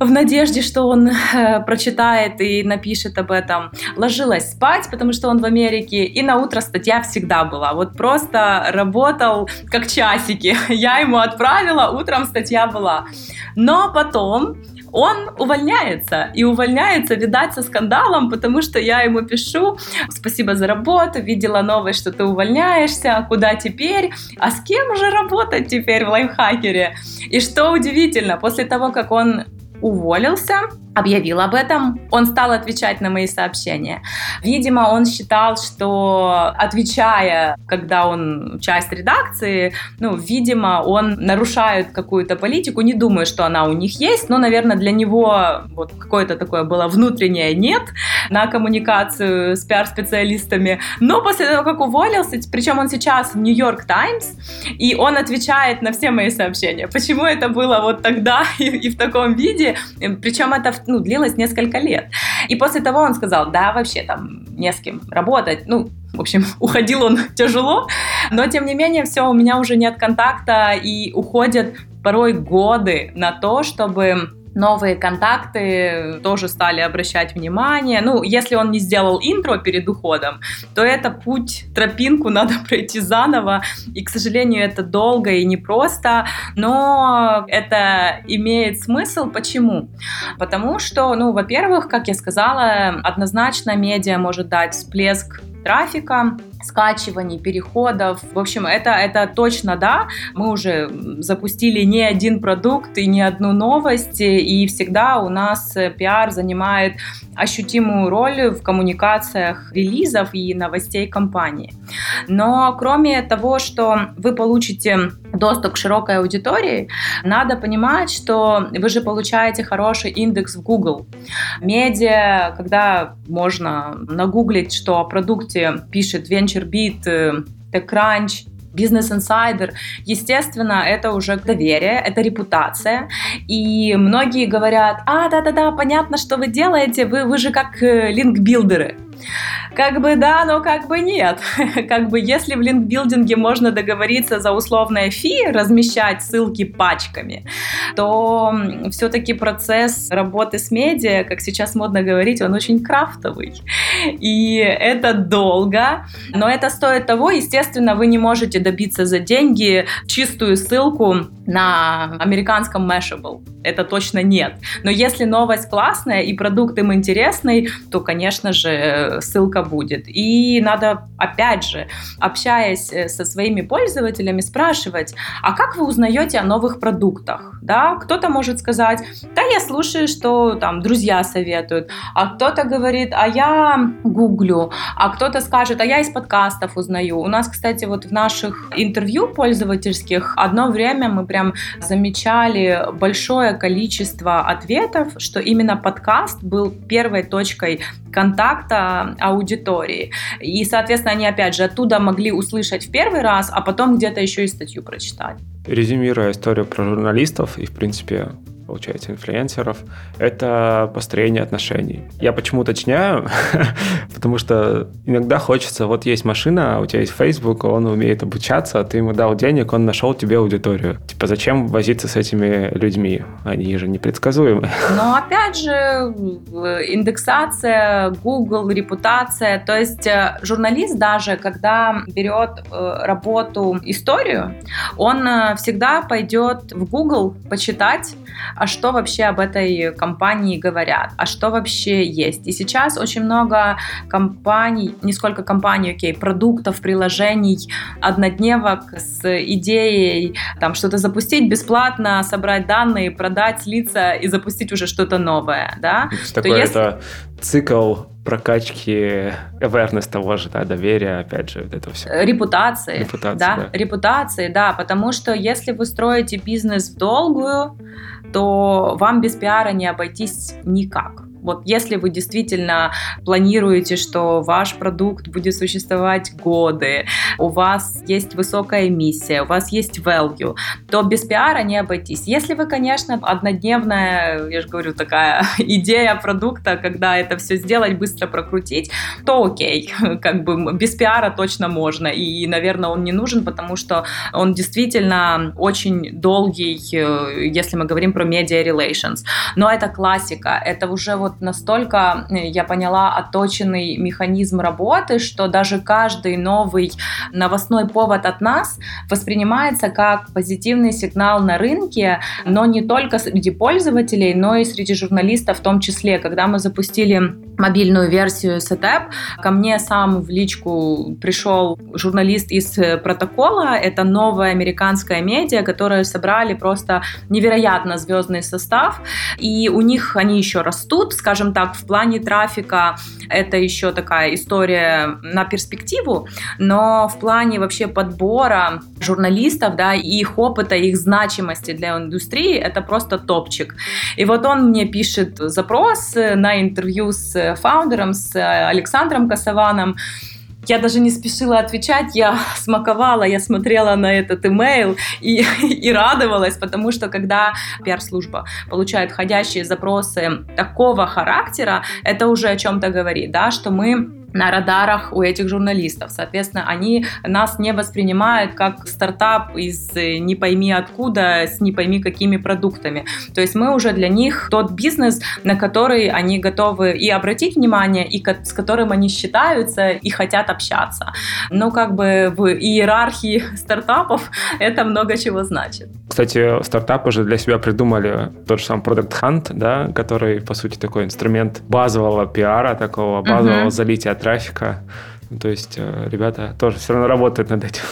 [SPEAKER 1] в надежде, что он э, прочитает и напишет об этом. Ложилась спать, потому что он в Америке, и на утро статья всегда была. Вот просто работал как часики. Я ему отправила, утром статья была. Но потом он увольняется. И увольняется, видать, со скандалом, потому что я ему пишу, спасибо за работу, видела новость, что ты увольняешься, куда теперь? А с кем же работать теперь в лайфхакере? И что удивительно, после того, как он уволился, объявил об этом, он стал отвечать на мои сообщения. Видимо, он считал, что отвечая, когда он часть редакции, ну, видимо, он нарушает какую-то политику, не думаю, что она у них есть, но, наверное, для него вот какое-то такое было внутреннее нет на коммуникацию с пиар-специалистами. Но после того, как уволился, причем он сейчас в Нью-Йорк Таймс, и он отвечает на все мои сообщения. Почему это было вот тогда и, и в таком виде? Причем это ну, длилось несколько лет. И после того он сказал, да, вообще там не с кем работать. Ну, в общем, уходил он тяжело, но тем не менее все, у меня уже нет контакта и уходят порой годы на то, чтобы новые контакты тоже стали обращать внимание. Ну, если он не сделал интро перед уходом, то это путь, тропинку надо пройти заново. И, к сожалению, это долго и непросто, но это имеет смысл. Почему? Потому что, ну, во-первых, как я сказала, однозначно медиа может дать всплеск трафика, скачиваний, переходов. В общем, это, это точно да. Мы уже запустили не один продукт и не одну новость, и всегда у нас пиар занимает ощутимую роль в коммуникациях релизов и новостей компании. Но кроме того, что вы получите доступ к широкой аудитории, надо понимать, что вы же получаете хороший индекс в Google. Медиа, когда можно нагуглить, что о продукте пишет VentureBeat, TechCrunch, Business Insider, естественно, это уже доверие, это репутация. И многие говорят, а, да-да-да, понятно, что вы делаете, вы, вы же как э, линкбилдеры. Как бы да, но как бы нет. Как бы если в линкбилдинге можно договориться за условное фи, размещать ссылки пачками, то все-таки процесс работы с медиа, как сейчас модно говорить, он очень крафтовый. И это долго, но это стоит того. Естественно, вы не можете добиться за деньги чистую ссылку на американском Mashable. Это точно нет. Но если новость классная и продукт им интересный, то, конечно же, ссылка будет. И надо, опять же, общаясь э, со своими пользователями, спрашивать, а как вы узнаете о новых продуктах? Да? Кто-то может сказать, да, я слушаю, что там друзья советуют, а кто-то говорит, а я гуглю, а кто-то скажет, а я из подкастов узнаю. У нас, кстати, вот в наших интервью пользовательских одно время мы прям замечали большое количество ответов, что именно подкаст был первой точкой контакта аудитории. И, соответственно, они, опять же, оттуда могли услышать в первый раз, а потом где-то еще и статью прочитать.
[SPEAKER 2] Резюмируя историю про журналистов и, в принципе, получается, инфлюенсеров, это построение отношений. Я почему уточняю? Потому что иногда хочется, вот есть машина, у тебя есть Facebook, он умеет обучаться, а ты ему дал денег, он нашел тебе аудиторию. Типа, зачем возиться с этими людьми? Они же непредсказуемы.
[SPEAKER 1] Но опять же, индексация, Google, репутация. То есть э, журналист даже, когда берет э, работу, историю, он э, всегда пойдет в Google почитать, а что вообще об этой компании говорят, а что вообще есть. И сейчас очень много компаний, не сколько компаний, окей, продуктов, приложений, однодневок с идеей там что-то запустить бесплатно, собрать данные, продать, слиться и запустить уже что-то новое, да.
[SPEAKER 2] Такое То если... это цикл прокачки awareness того же, да, доверия, опять же, вот это все.
[SPEAKER 1] Репутации. Репутации, да. да. Репутации, да, потому что если вы строите бизнес в долгую, то вам без пиара не обойтись никак. Вот если вы действительно планируете, что ваш продукт будет существовать годы, у вас есть высокая миссия, у вас есть value, то без пиара не обойтись. Если вы, конечно, однодневная, я же говорю, такая идея продукта, когда это все сделать, быстро прокрутить, то окей, как бы без пиара точно можно. И, наверное, он не нужен, потому что он действительно очень долгий, э, если мы говорим про media relations. Но это классика, это уже вот вот настолько э, я поняла отточенный механизм работы, что даже каждый новый новостной повод от нас воспринимается как позитивный сигнал на рынке, но не только среди пользователей, но и среди журналистов в том числе. Когда мы запустили мобильную версию Setup, ко мне сам в личку пришел журналист из протокола. Это новая американская медиа, которую собрали просто невероятно звездный состав. И у них они еще растут, скажем так, в плане трафика это еще такая история на перспективу, но в плане вообще подбора журналистов, да, и их опыта, их значимости для индустрии, это просто топчик. И вот он мне пишет запрос на интервью с фаундером, с Александром Косованом, я даже не спешила отвечать, я смаковала, я смотрела на этот имейл и, и радовалась, потому что когда пиар-служба получает входящие запросы такого характера, это уже о чем-то говорит, да, что мы на радарах у этих журналистов. Соответственно, они нас не воспринимают как стартап из э, не пойми откуда, с не пойми какими продуктами. То есть мы уже для них тот бизнес, на который они готовы и обратить внимание, и с которым они считаются и хотят общаться. Но как бы в иерархии стартапов это много чего значит.
[SPEAKER 2] Кстати, стартапы же для себя придумали тот же самый Product Hunt, да, который, по сути, такой инструмент базового пиара, такого базового uh-huh. залития трафика. То есть э, ребята тоже все равно работают над этим.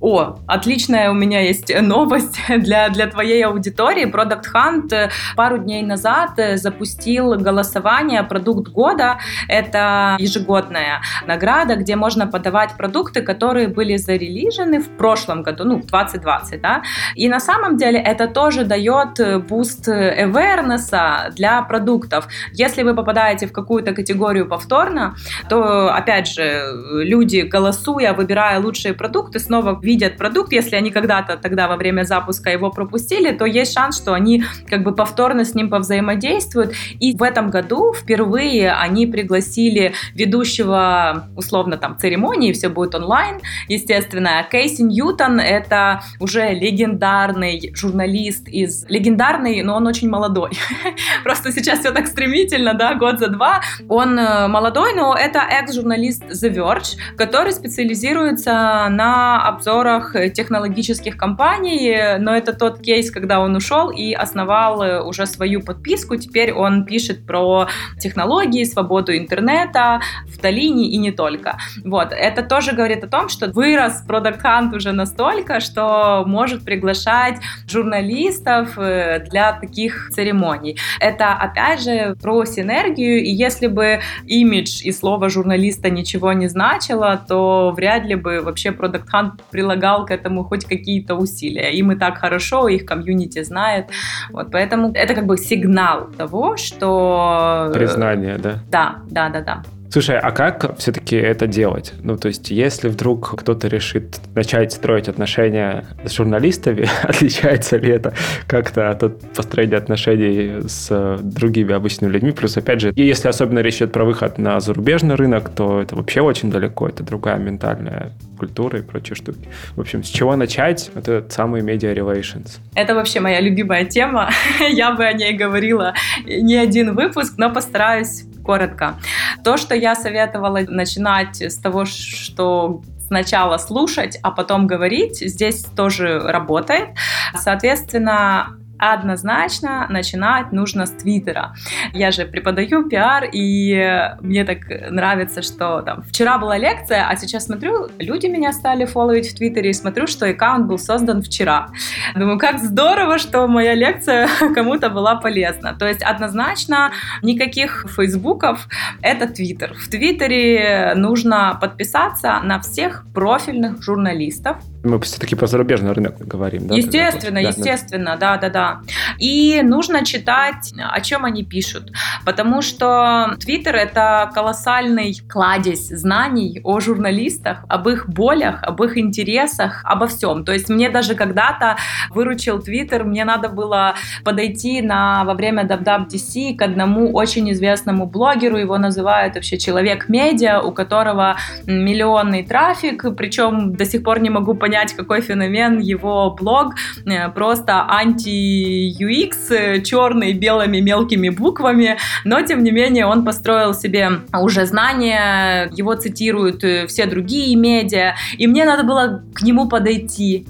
[SPEAKER 1] О, отличная у меня есть новость для, для твоей аудитории. Product Hunt э, пару дней назад э, запустил голосование «Продукт года». Это ежегодная награда, где можно подавать продукты, которые были зарелижены в прошлом году, ну, в 2020, да. И на самом деле это тоже дает э, boost awareness для продуктов. Если вы попадаете в какую-то категорию повторно, то, опять же, люди, голосуя, выбирая лучшие продукты, снова видят продукт, если они когда-то тогда во время запуска его пропустили, то есть шанс, что они как бы повторно с ним повзаимодействуют. И в этом году впервые они пригласили ведущего, условно, там, церемонии, все будет онлайн, естественно. Кейси Ньютон — это уже легендарный журналист из... Легендарный, но он очень молодой. Просто сейчас все так стремительно, да, год за два. Он э, молодой, но это экс-журналист The Verge, который специализируется на обзорах технологических компаний, но это тот кейс, когда он ушел и основал э, уже свою подписку. Теперь он пишет про технологии, свободу интернета в долине и не только. Вот, это тоже говорит о том, что вырос Hunt уже настолько, что может приглашать журналистов э, для таких церемоний. Это, опять же, про синергию, и если бы имидж и слово журналиста ничего не значило, то вряд ли бы вообще Product Hunt прилагал к этому хоть какие-то усилия. Им и так хорошо, их комьюнити знает. Вот, поэтому это как бы сигнал того, что...
[SPEAKER 2] Признание, да?
[SPEAKER 1] Да, да, да, да.
[SPEAKER 2] Слушай, а как все-таки это делать? Ну, то есть, если вдруг кто-то решит начать строить отношения с журналистами, отличается ли это как-то от построения отношений с другими обычными людьми? Плюс, опять же, если особенно речь идет про выход на зарубежный рынок, то это вообще очень далеко, это другая ментальная культура и прочие штуки. В общем, с чего начать? Вот этот самый media relations.
[SPEAKER 1] Это вообще моя любимая тема. Я бы о ней говорила не один выпуск, но постараюсь коротко. То, что я советовала начинать с того, что сначала слушать, а потом говорить, здесь тоже работает. Соответственно, однозначно начинать нужно с Твиттера. Я же преподаю пиар, и мне так нравится, что там вчера была лекция, а сейчас смотрю, люди меня стали фолловить в Твиттере, и смотрю, что аккаунт был создан вчера. Думаю, как здорово, что моя лекция кому-то была полезна. То есть однозначно никаких фейсбуков, это Твиттер. В Твиттере нужно подписаться на всех профильных журналистов,
[SPEAKER 2] мы все-таки про зарубежный рынок говорим, да?
[SPEAKER 1] Естественно, да, естественно, да, да, да. И нужно читать, о чем они пишут, потому что Твиттер — это колоссальный кладезь знаний о журналистах, об их болях, об их интересах, обо всем. То есть мне даже когда-то выручил Твиттер, мне надо было подойти на, во время WWDC к одному очень известному блогеру, его называют вообще человек-медиа, у которого миллионный трафик, причем до сих пор не могу понять, понять, какой феномен его блог, э, просто анти-UX, э, черный белыми мелкими буквами, но тем не менее он построил себе уже знания, его цитируют э, все другие медиа, и мне надо было к нему подойти.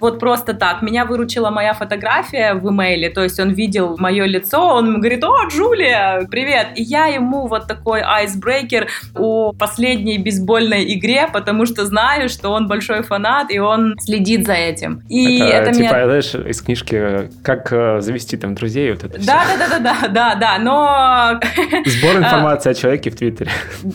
[SPEAKER 1] Вот просто так. Меня выручила моя фотография в имейле, то есть он видел мое лицо, он говорит, о, Джулия, привет. И я ему вот такой айсбрейкер о последней бейсбольной игре, потому что знаю, что он большой фанат, и он следит за этим.
[SPEAKER 2] И это, это типа, меня... знаешь, из книжки «Как э, завести там друзей», вот это
[SPEAKER 1] да, все. Да, да, да, да, да, да, но...
[SPEAKER 2] Сбор информации о человеке в Твиттере.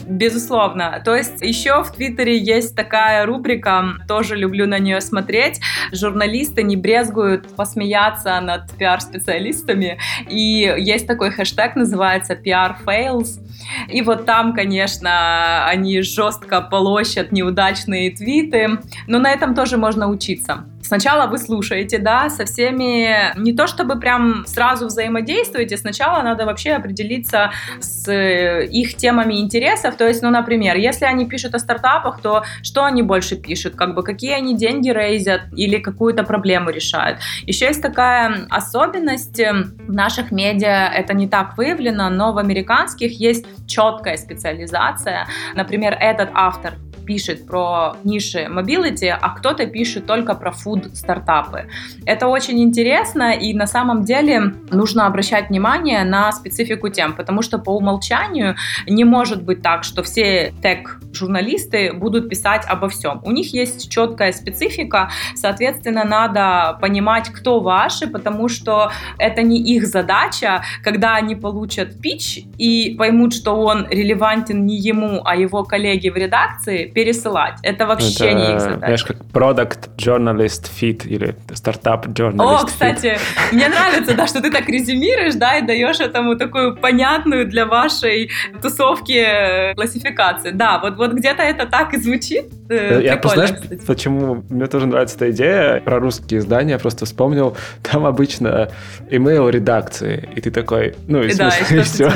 [SPEAKER 1] Безусловно. То есть еще в Твиттере есть такая рубрика, тоже люблю на нее смотреть, журналисты не брезгуют посмеяться над пиар-специалистами, и есть такой хэштег, называется PR fails, и вот там, конечно, они жестко полощат неудачные твиты, но на этом тоже можно учиться. Сначала вы слушаете, да, со всеми, не то чтобы прям сразу взаимодействуете, сначала надо вообще определиться с э, их темами интересов, то есть, ну, например, если они пишут о стартапах, то что они больше пишут, как бы какие они деньги рейзят или какую-то проблему решают. Еще есть такая особенность в наших медиа, это не так выявлено, но в американских есть четкая специализация. Например, этот автор пишет про ниши mobility, а кто-то пишет только про food стартапы. Это очень интересно, и на самом деле нужно обращать внимание на специфику тем, потому что по умолчанию не может быть так, что все тег-журналисты будут писать обо всем. У них есть четкая специфика, соответственно, надо понимать, кто ваши, потому что это не их задача, когда они получат пич и поймут, что он релевантен не ему, а его коллеге в редакции, пересылать. Это вообще
[SPEAKER 2] это,
[SPEAKER 1] не их задача.
[SPEAKER 2] Знаешь, как product journalist fit или стартап journalist
[SPEAKER 1] О, кстати, мне нравится, да, что ты так резюмируешь, да, и даешь этому такую понятную для вашей тусовки классификацию. Да, вот, вот где-то это так и звучит.
[SPEAKER 2] Э, Я просто, знаешь, кстати. почему мне тоже нравится эта идея про русские издания, просто вспомнил, там обычно email редакции, и ты такой, ну и, и смысл, да, и, и все.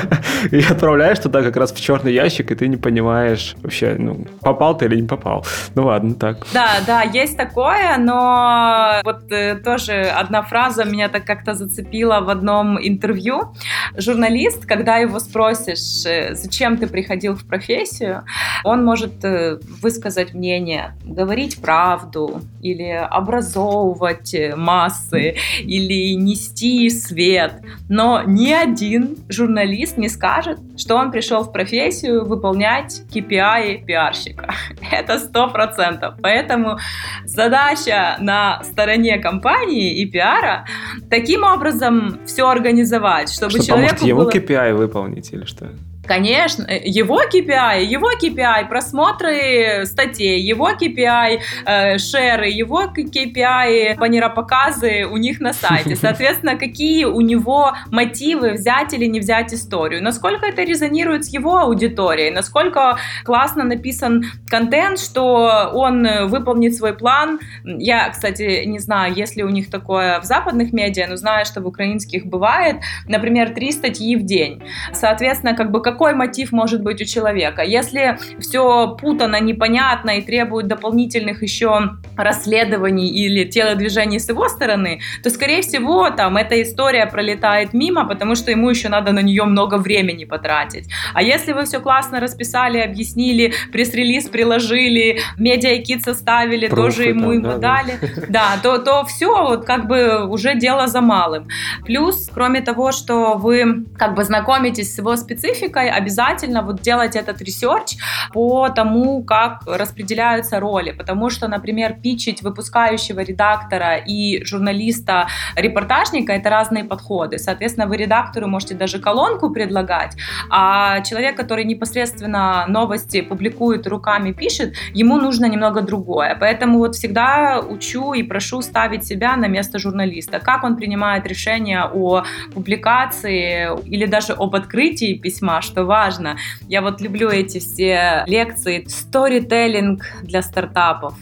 [SPEAKER 2] И отправляешь туда как раз в черный ящик, и ты не понимаешь вообще, ну, попал ты или не попал. Ну ладно, так.
[SPEAKER 1] Да, да, есть такое, но вот э, тоже одна фраза меня так как-то зацепила в одном интервью. Журналист, когда его спросишь, э, зачем ты приходил в профессию, он может э, высказать мнение, говорить правду или образовывать массы или нести свет. Но ни один журналист не скажет, что он пришел в профессию выполнять KPI пиарщика. Это сто процентов. Поэтому задача на стороне компании и пиара таким образом все организовать, чтобы
[SPEAKER 2] что
[SPEAKER 1] человеку
[SPEAKER 2] ему
[SPEAKER 1] было...
[SPEAKER 2] KPI выполнить или что?
[SPEAKER 1] Конечно, э, его KPI, его KPI, просмотры статей, его KPI, э, шеры, его KPI, баннеропоказы у них на сайте. Соответственно, какие у него мотивы взять или не взять историю, насколько это резонирует с его аудиторией, насколько классно написан контент, что он выполнит свой план. Я, кстати, не знаю, есть ли у них такое в западных медиа, но знаю, что в украинских бывает, например, три статьи в день. Соответственно, как бы как какой мотив может быть у человека. Если все путано, непонятно и требует дополнительных еще расследований или телодвижений с его стороны, то, скорее всего, там эта история пролетает мимо, потому что ему еще надо на нее много времени потратить. А если вы все классно расписали, объяснили, пресс-релиз приложили, медиа-кит составили, Пруфы тоже ему там, да, дали, да, то, то все вот как бы уже дело за малым. Плюс, кроме того, что вы как бы знакомитесь с его спецификой, обязательно вот делать этот research по тому, как распределяются роли, потому что, например, пичить выпускающего редактора и журналиста репортажника это разные подходы. Соответственно, вы редактору можете даже колонку предлагать, а человек, который непосредственно новости публикует руками, пишет, ему нужно немного другое. Поэтому вот всегда учу и прошу ставить себя на место журналиста. Как он принимает решение о публикации или даже об открытии письма, что важно. Я вот люблю эти все лекции, сторителлинг для стартапов.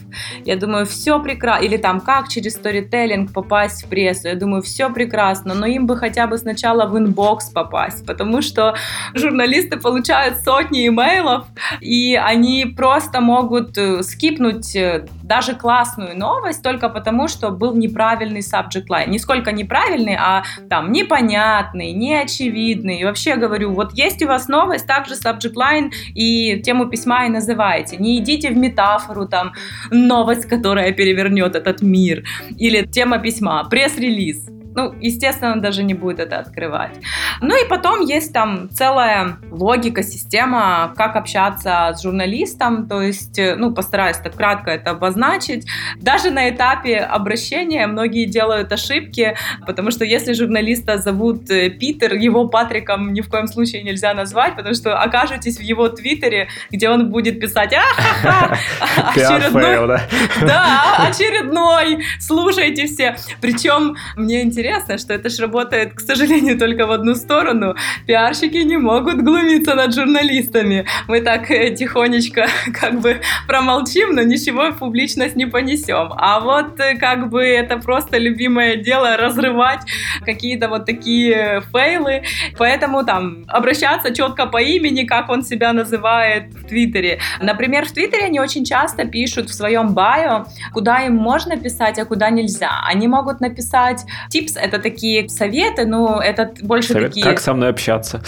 [SPEAKER 1] Я думаю, все прекрасно. Или там, как через сторителлинг попасть в прессу. Я думаю, все прекрасно, но им бы хотя бы сначала в inbox попасть, потому что журналисты получают сотни имейлов, и они просто могут э, skip нуть э, даже классную новость только потому, что был неправильный subject line. Не сколько неправильный, а там непонятный, неочевидный. И вообще говорю, вот есть у вас новость, также subject line и тему письма и называете. Не идите в метафору, там, новость, которая перевернет этот мир, или тема письма, пресс-релиз. Ну, естественно, он даже не будет это открывать. Ну и потом есть там целая логика, система, как общаться с журналистом, то есть, э, ну, постараюсь так кратко это обозначить. Даже на этапе обращения многие делают ошибки, потому что если журналиста зовут э, Питер, его Патриком ни в коем случае нельзя назвать, потому что окажетесь в его твиттере, где он будет писать очередной, да, очередной, слушайте все. Причем мне интересно, интересно, что это же работает, к сожалению, только в одну сторону. Пиарщики не могут глумиться над журналистами. Мы так э, тихонечко как бы промолчим, но ничего в публичность не понесем. А вот э, как бы это просто любимое дело разрывать какие-то вот такие фейлы. Поэтому там обращаться четко по имени, как он себя называет в Твиттере. Например, в Твиттере они очень часто пишут в своем байо, куда им можно писать, а куда нельзя. Они могут написать tips это такие советы, но это больше Совет, такие...
[SPEAKER 2] Как со мной общаться?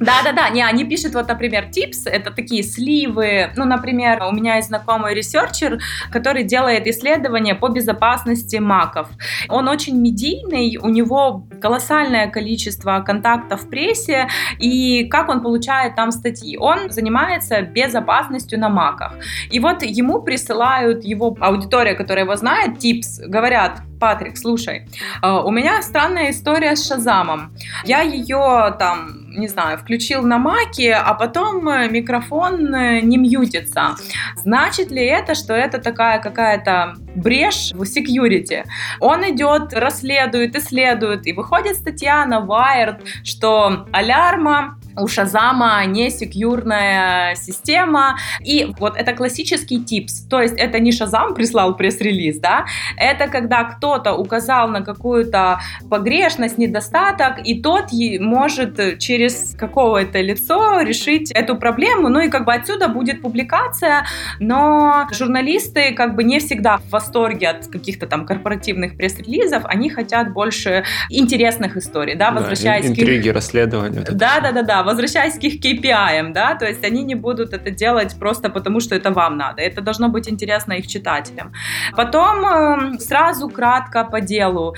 [SPEAKER 1] Да-да-да, не, они пишут вот, например, tips, это такие сливы, ну, например, у меня есть знакомый researcher, который делает исследования по безопасности маков. Он очень медийный, у него колоссальное количество контактов в прессе, и как он получает там статьи? Он занимается безопасностью на маках. И вот ему присылают его аудитория, которая его знает, tips, говорят, Патрик, слушай, а, у меня странная история с Шазамом. Я ее там не знаю, включил на маке, а потом микрофон не мьютится. Значит ли это, что это такая какая-то брешь в security? Он идет, расследует, исследует, и выходит статья на Wired, что алярма у Шазама не секьюрная система. И вот это классический типс. То есть это не Шазам прислал пресс-релиз, да, это когда кто-то указал на какую-то погрешность, недостаток, и тот может через какое-то лицо решить эту проблему, ну и как бы отсюда будет публикация, но журналисты как бы не всегда в восторге от каких-то там корпоративных пресс-релизов, они хотят больше интересных историй, да, возвращаясь
[SPEAKER 2] да, интриги, к... расследования.
[SPEAKER 1] Да, да, да, да, возвращаясь к их KPI, да, то есть они не будут это делать просто потому, что это вам надо. Это должно быть интересно их читателям. Потом эм, сразу кратко по делу.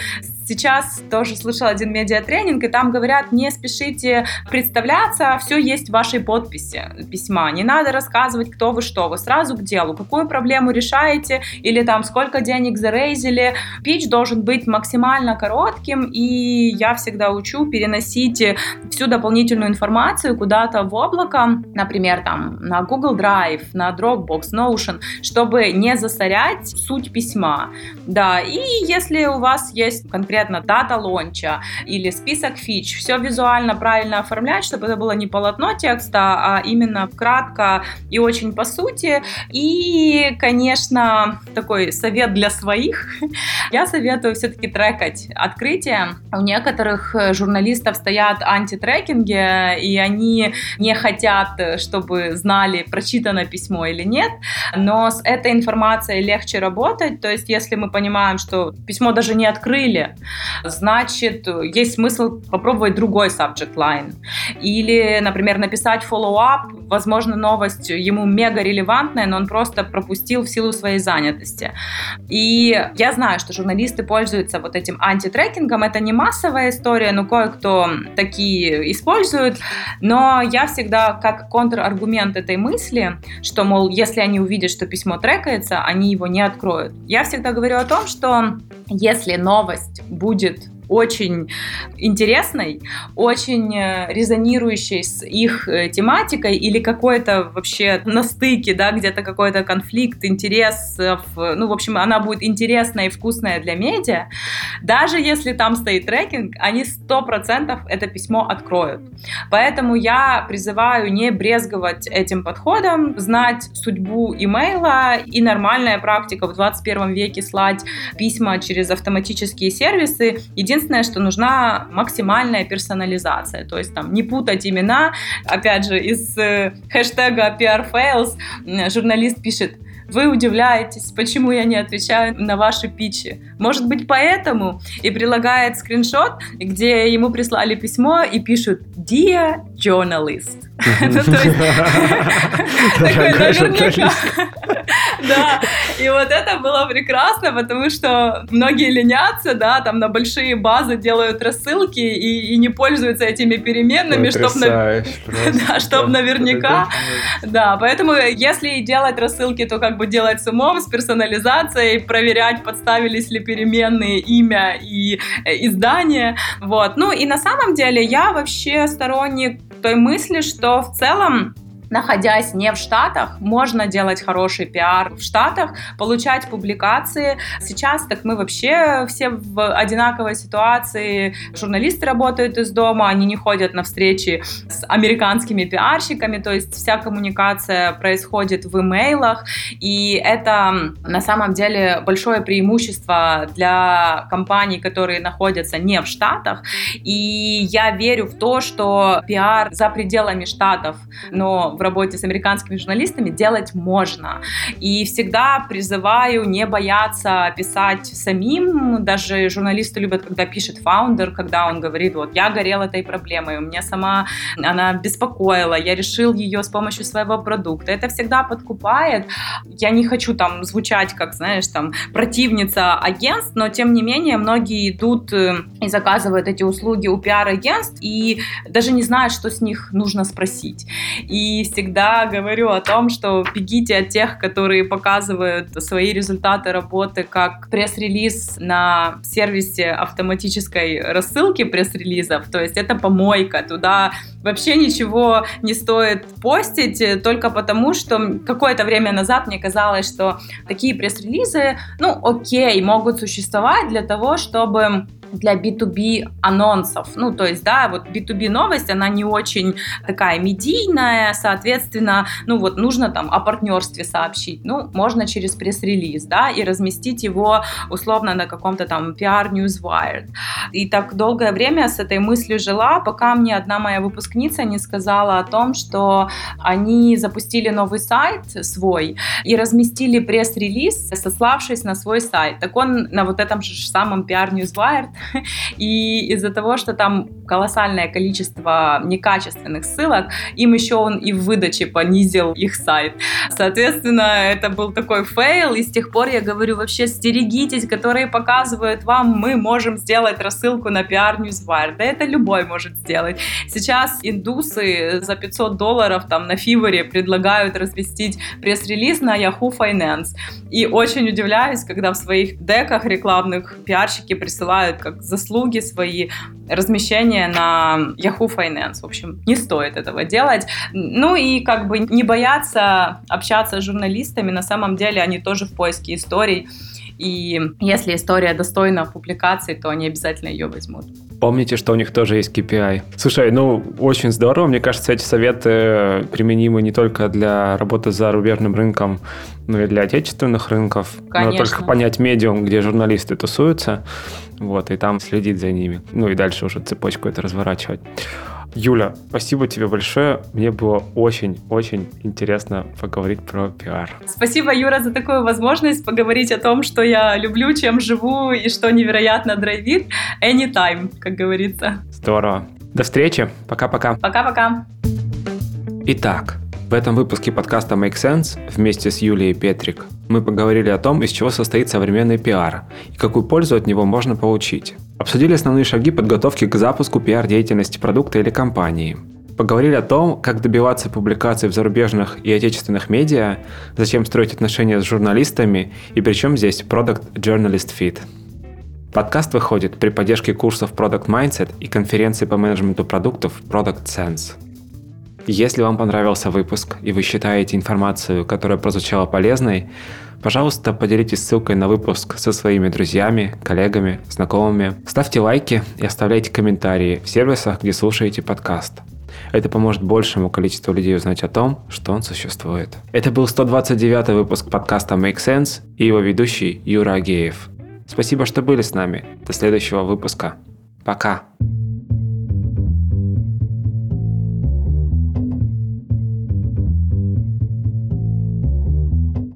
[SPEAKER 1] Сейчас тоже слышал один медиатренинг, и там говорят, не спешите представляться, все есть в вашей подписи письма. Не надо рассказывать, кто вы, что вы. Сразу к делу. Какую проблему решаете, или там сколько денег зарейзили. Пич должен быть максимально коротким, и я всегда учу переносить всю дополнительную информацию куда-то в облако, например, там на Google Drive, на Dropbox, Notion, чтобы не засорять суть письма. Да, и если у вас есть конкретно дата лонча или список фич, все визуально правильно оформлять, чтобы это было не полотно текста, а именно кратко и очень по сути. И, конечно, такой совет для своих. Я советую все-таки трекать открытие. У некоторых журналистов стоят антитрекинги, и они не хотят, чтобы знали, прочитано письмо или нет, но с этой информацией легче работать. То есть, если мы понимаем, что письмо даже не открыли, значит, есть смысл попробовать другой subject line. Или, например, написать follow-up, возможно, новость ему мега релевантная, но он просто пропустил в силу своей занятости. И я знаю, что журналисты пользуются вот этим антитрекингом, это не массовая история, но кое-кто такие использует, но я всегда как контраргумент этой мысли, что, мол, если они увидят, что письмо трекается, они его не откроют. Я всегда говорю о том, что если новость будет очень интересной, очень э, резонирующей с их э, тематикой или какой-то вообще на стыке, да, где-то какой-то конфликт интересов, ну, в общем, она будет интересная и вкусная для медиа, даже если там стоит трекинг, они сто процентов это письмо откроют. Поэтому я призываю не брезговать этим подходом, знать судьбу имейла и нормальная практика в 21 веке слать письма через автоматические сервисы. Единственное, Единственное, что нужна максимальная персонализация, то есть там не путать имена. Опять же, из э, хэштега PRFails журналист пишет вы удивляетесь, почему я не отвечаю на ваши питчи. Может быть, поэтому? И прилагает скриншот, где ему прислали письмо и пишут «Dear journalist». Ну, то есть, такой наверняка. Да, и вот это было прекрасно, потому что многие ленятся, да, там на большие базы делают рассылки и, и не пользуются этими переменными, чтобы да, чтоб наверняка. Да, поэтому если делать рассылки, то как бы делать с умом, с персонализацией, проверять, подставились ли переменные имя и э, издание. Вот. Ну и на самом деле я вообще сторонник той мысли, что в целом находясь не в Штатах, можно делать хороший пиар в Штатах, получать публикации. Сейчас так мы вообще все в одинаковой ситуации. Журналисты работают из дома, они не ходят на встречи с американскими пиарщиками, то есть вся коммуникация происходит в имейлах, и это на самом деле большое преимущество для компаний, которые находятся не в Штатах. И я верю в то, что пиар за пределами Штатов, но в работе с американскими журналистами делать можно. И всегда призываю не бояться писать самим. Даже журналисты любят, когда пишет фаундер, когда он говорит, вот, я горел этой проблемой, у меня сама она беспокоила, я решил ее с помощью своего продукта. Это всегда подкупает. Я не хочу там звучать, как, знаешь, там, противница агентств, но тем не менее многие идут э, и заказывают эти услуги у пиар-агентств и даже не знают, что с них нужно спросить. И всегда говорю о том, что бегите от тех, которые показывают свои результаты работы как пресс-релиз на сервисе автоматической рассылки пресс-релизов. То есть это помойка, туда вообще ничего не стоит постить, только потому, что какое-то время назад мне казалось, что такие пресс-релизы, ну, окей, могут существовать для того, чтобы для B2B анонсов. Ну, то есть, да, вот B2B новость, она не очень такая медийная, соответственно, ну вот нужно там о партнерстве сообщить. Ну, можно через пресс-релиз, да, и разместить его условно на каком-то там PR Newswire. И так долгое время с этой мыслью жила, пока мне одна моя выпускница не сказала о том, что они запустили новый сайт свой и разместили пресс-релиз, сославшись на свой сайт. Так он на вот этом же самом PR Newswire И из-за того, что там колоссальное количество некачественных ссылок, им еще он и в выдаче понизил их сайт. Соответственно, это был такой fail, и с тех пор я говорю, вообще стерегитесь, которые показывают вам, мы можем сделать рассылку на PR Newswire. Да это любой может сделать. Сейчас индусы за 500 долларов там на Fiverr е предлагают разместить пресс-релиз на Yahoo Finance. И очень удивляюсь, когда в своих deck ах рекламных пиарщики присылают как заслуги свои, размещение на Yahoo Finance. В общем, не стоит этого делать. Ну и как бы не бояться общаться с журналистами. На самом деле они тоже в поиске историй. И если история достойна публикации, то они обязательно ее возьмут.
[SPEAKER 2] Помните, что у них тоже есть KPI. Слушай, ну, очень здорово. Мне кажется, эти советы применимы не только для работы за рубежным рынком, но и для отечественных рынков.
[SPEAKER 1] Конечно.
[SPEAKER 2] Надо только понять медиум, где журналисты тусуются, вот, и там следить за ними. Ну и дальше уже цепочку это разворачивать. Юля, спасибо тебе большое. Мне было очень-очень интересно поговорить про пиар.
[SPEAKER 1] Спасибо, Юра, за такую возможность поговорить о том, что я люблю, чем живу и что невероятно драйвит. Anytime, как говорится.
[SPEAKER 2] Здорово. До встречи. Пока-пока.
[SPEAKER 1] Пока-пока.
[SPEAKER 2] Итак, в этом выпуске подкаста Make Sense вместе с Юлией Петрик мы поговорили о том, из чего состоит современный пиар и какую пользу от него можно получить. Обсудили основные шаги подготовки к запуску пиар-деятельности продукта или компании. Поговорили о том, как добиваться публикаций в зарубежных и отечественных медиа, зачем строить отношения с журналистами и при чем здесь Product Journalist Fit. Подкаст выходит при поддержке курсов Product Mindset и конференции по менеджменту продуктов Product Sense. Если вам понравился выпуск и вы считаете информацию, которая прозвучала полезной, Пожалуйста, поделитесь ссылкой на выпуск со своими друзьями, коллегами, знакомыми. Ставьте лайки и оставляйте комментарии в сервисах, где слушаете подкаст. Это поможет большему количеству людей узнать о том, что он существует. Это был 129 выпуск подкаста Make Sense и его ведущий Юра Агеев. Спасибо, что были с нами. До следующего выпуска. Пока.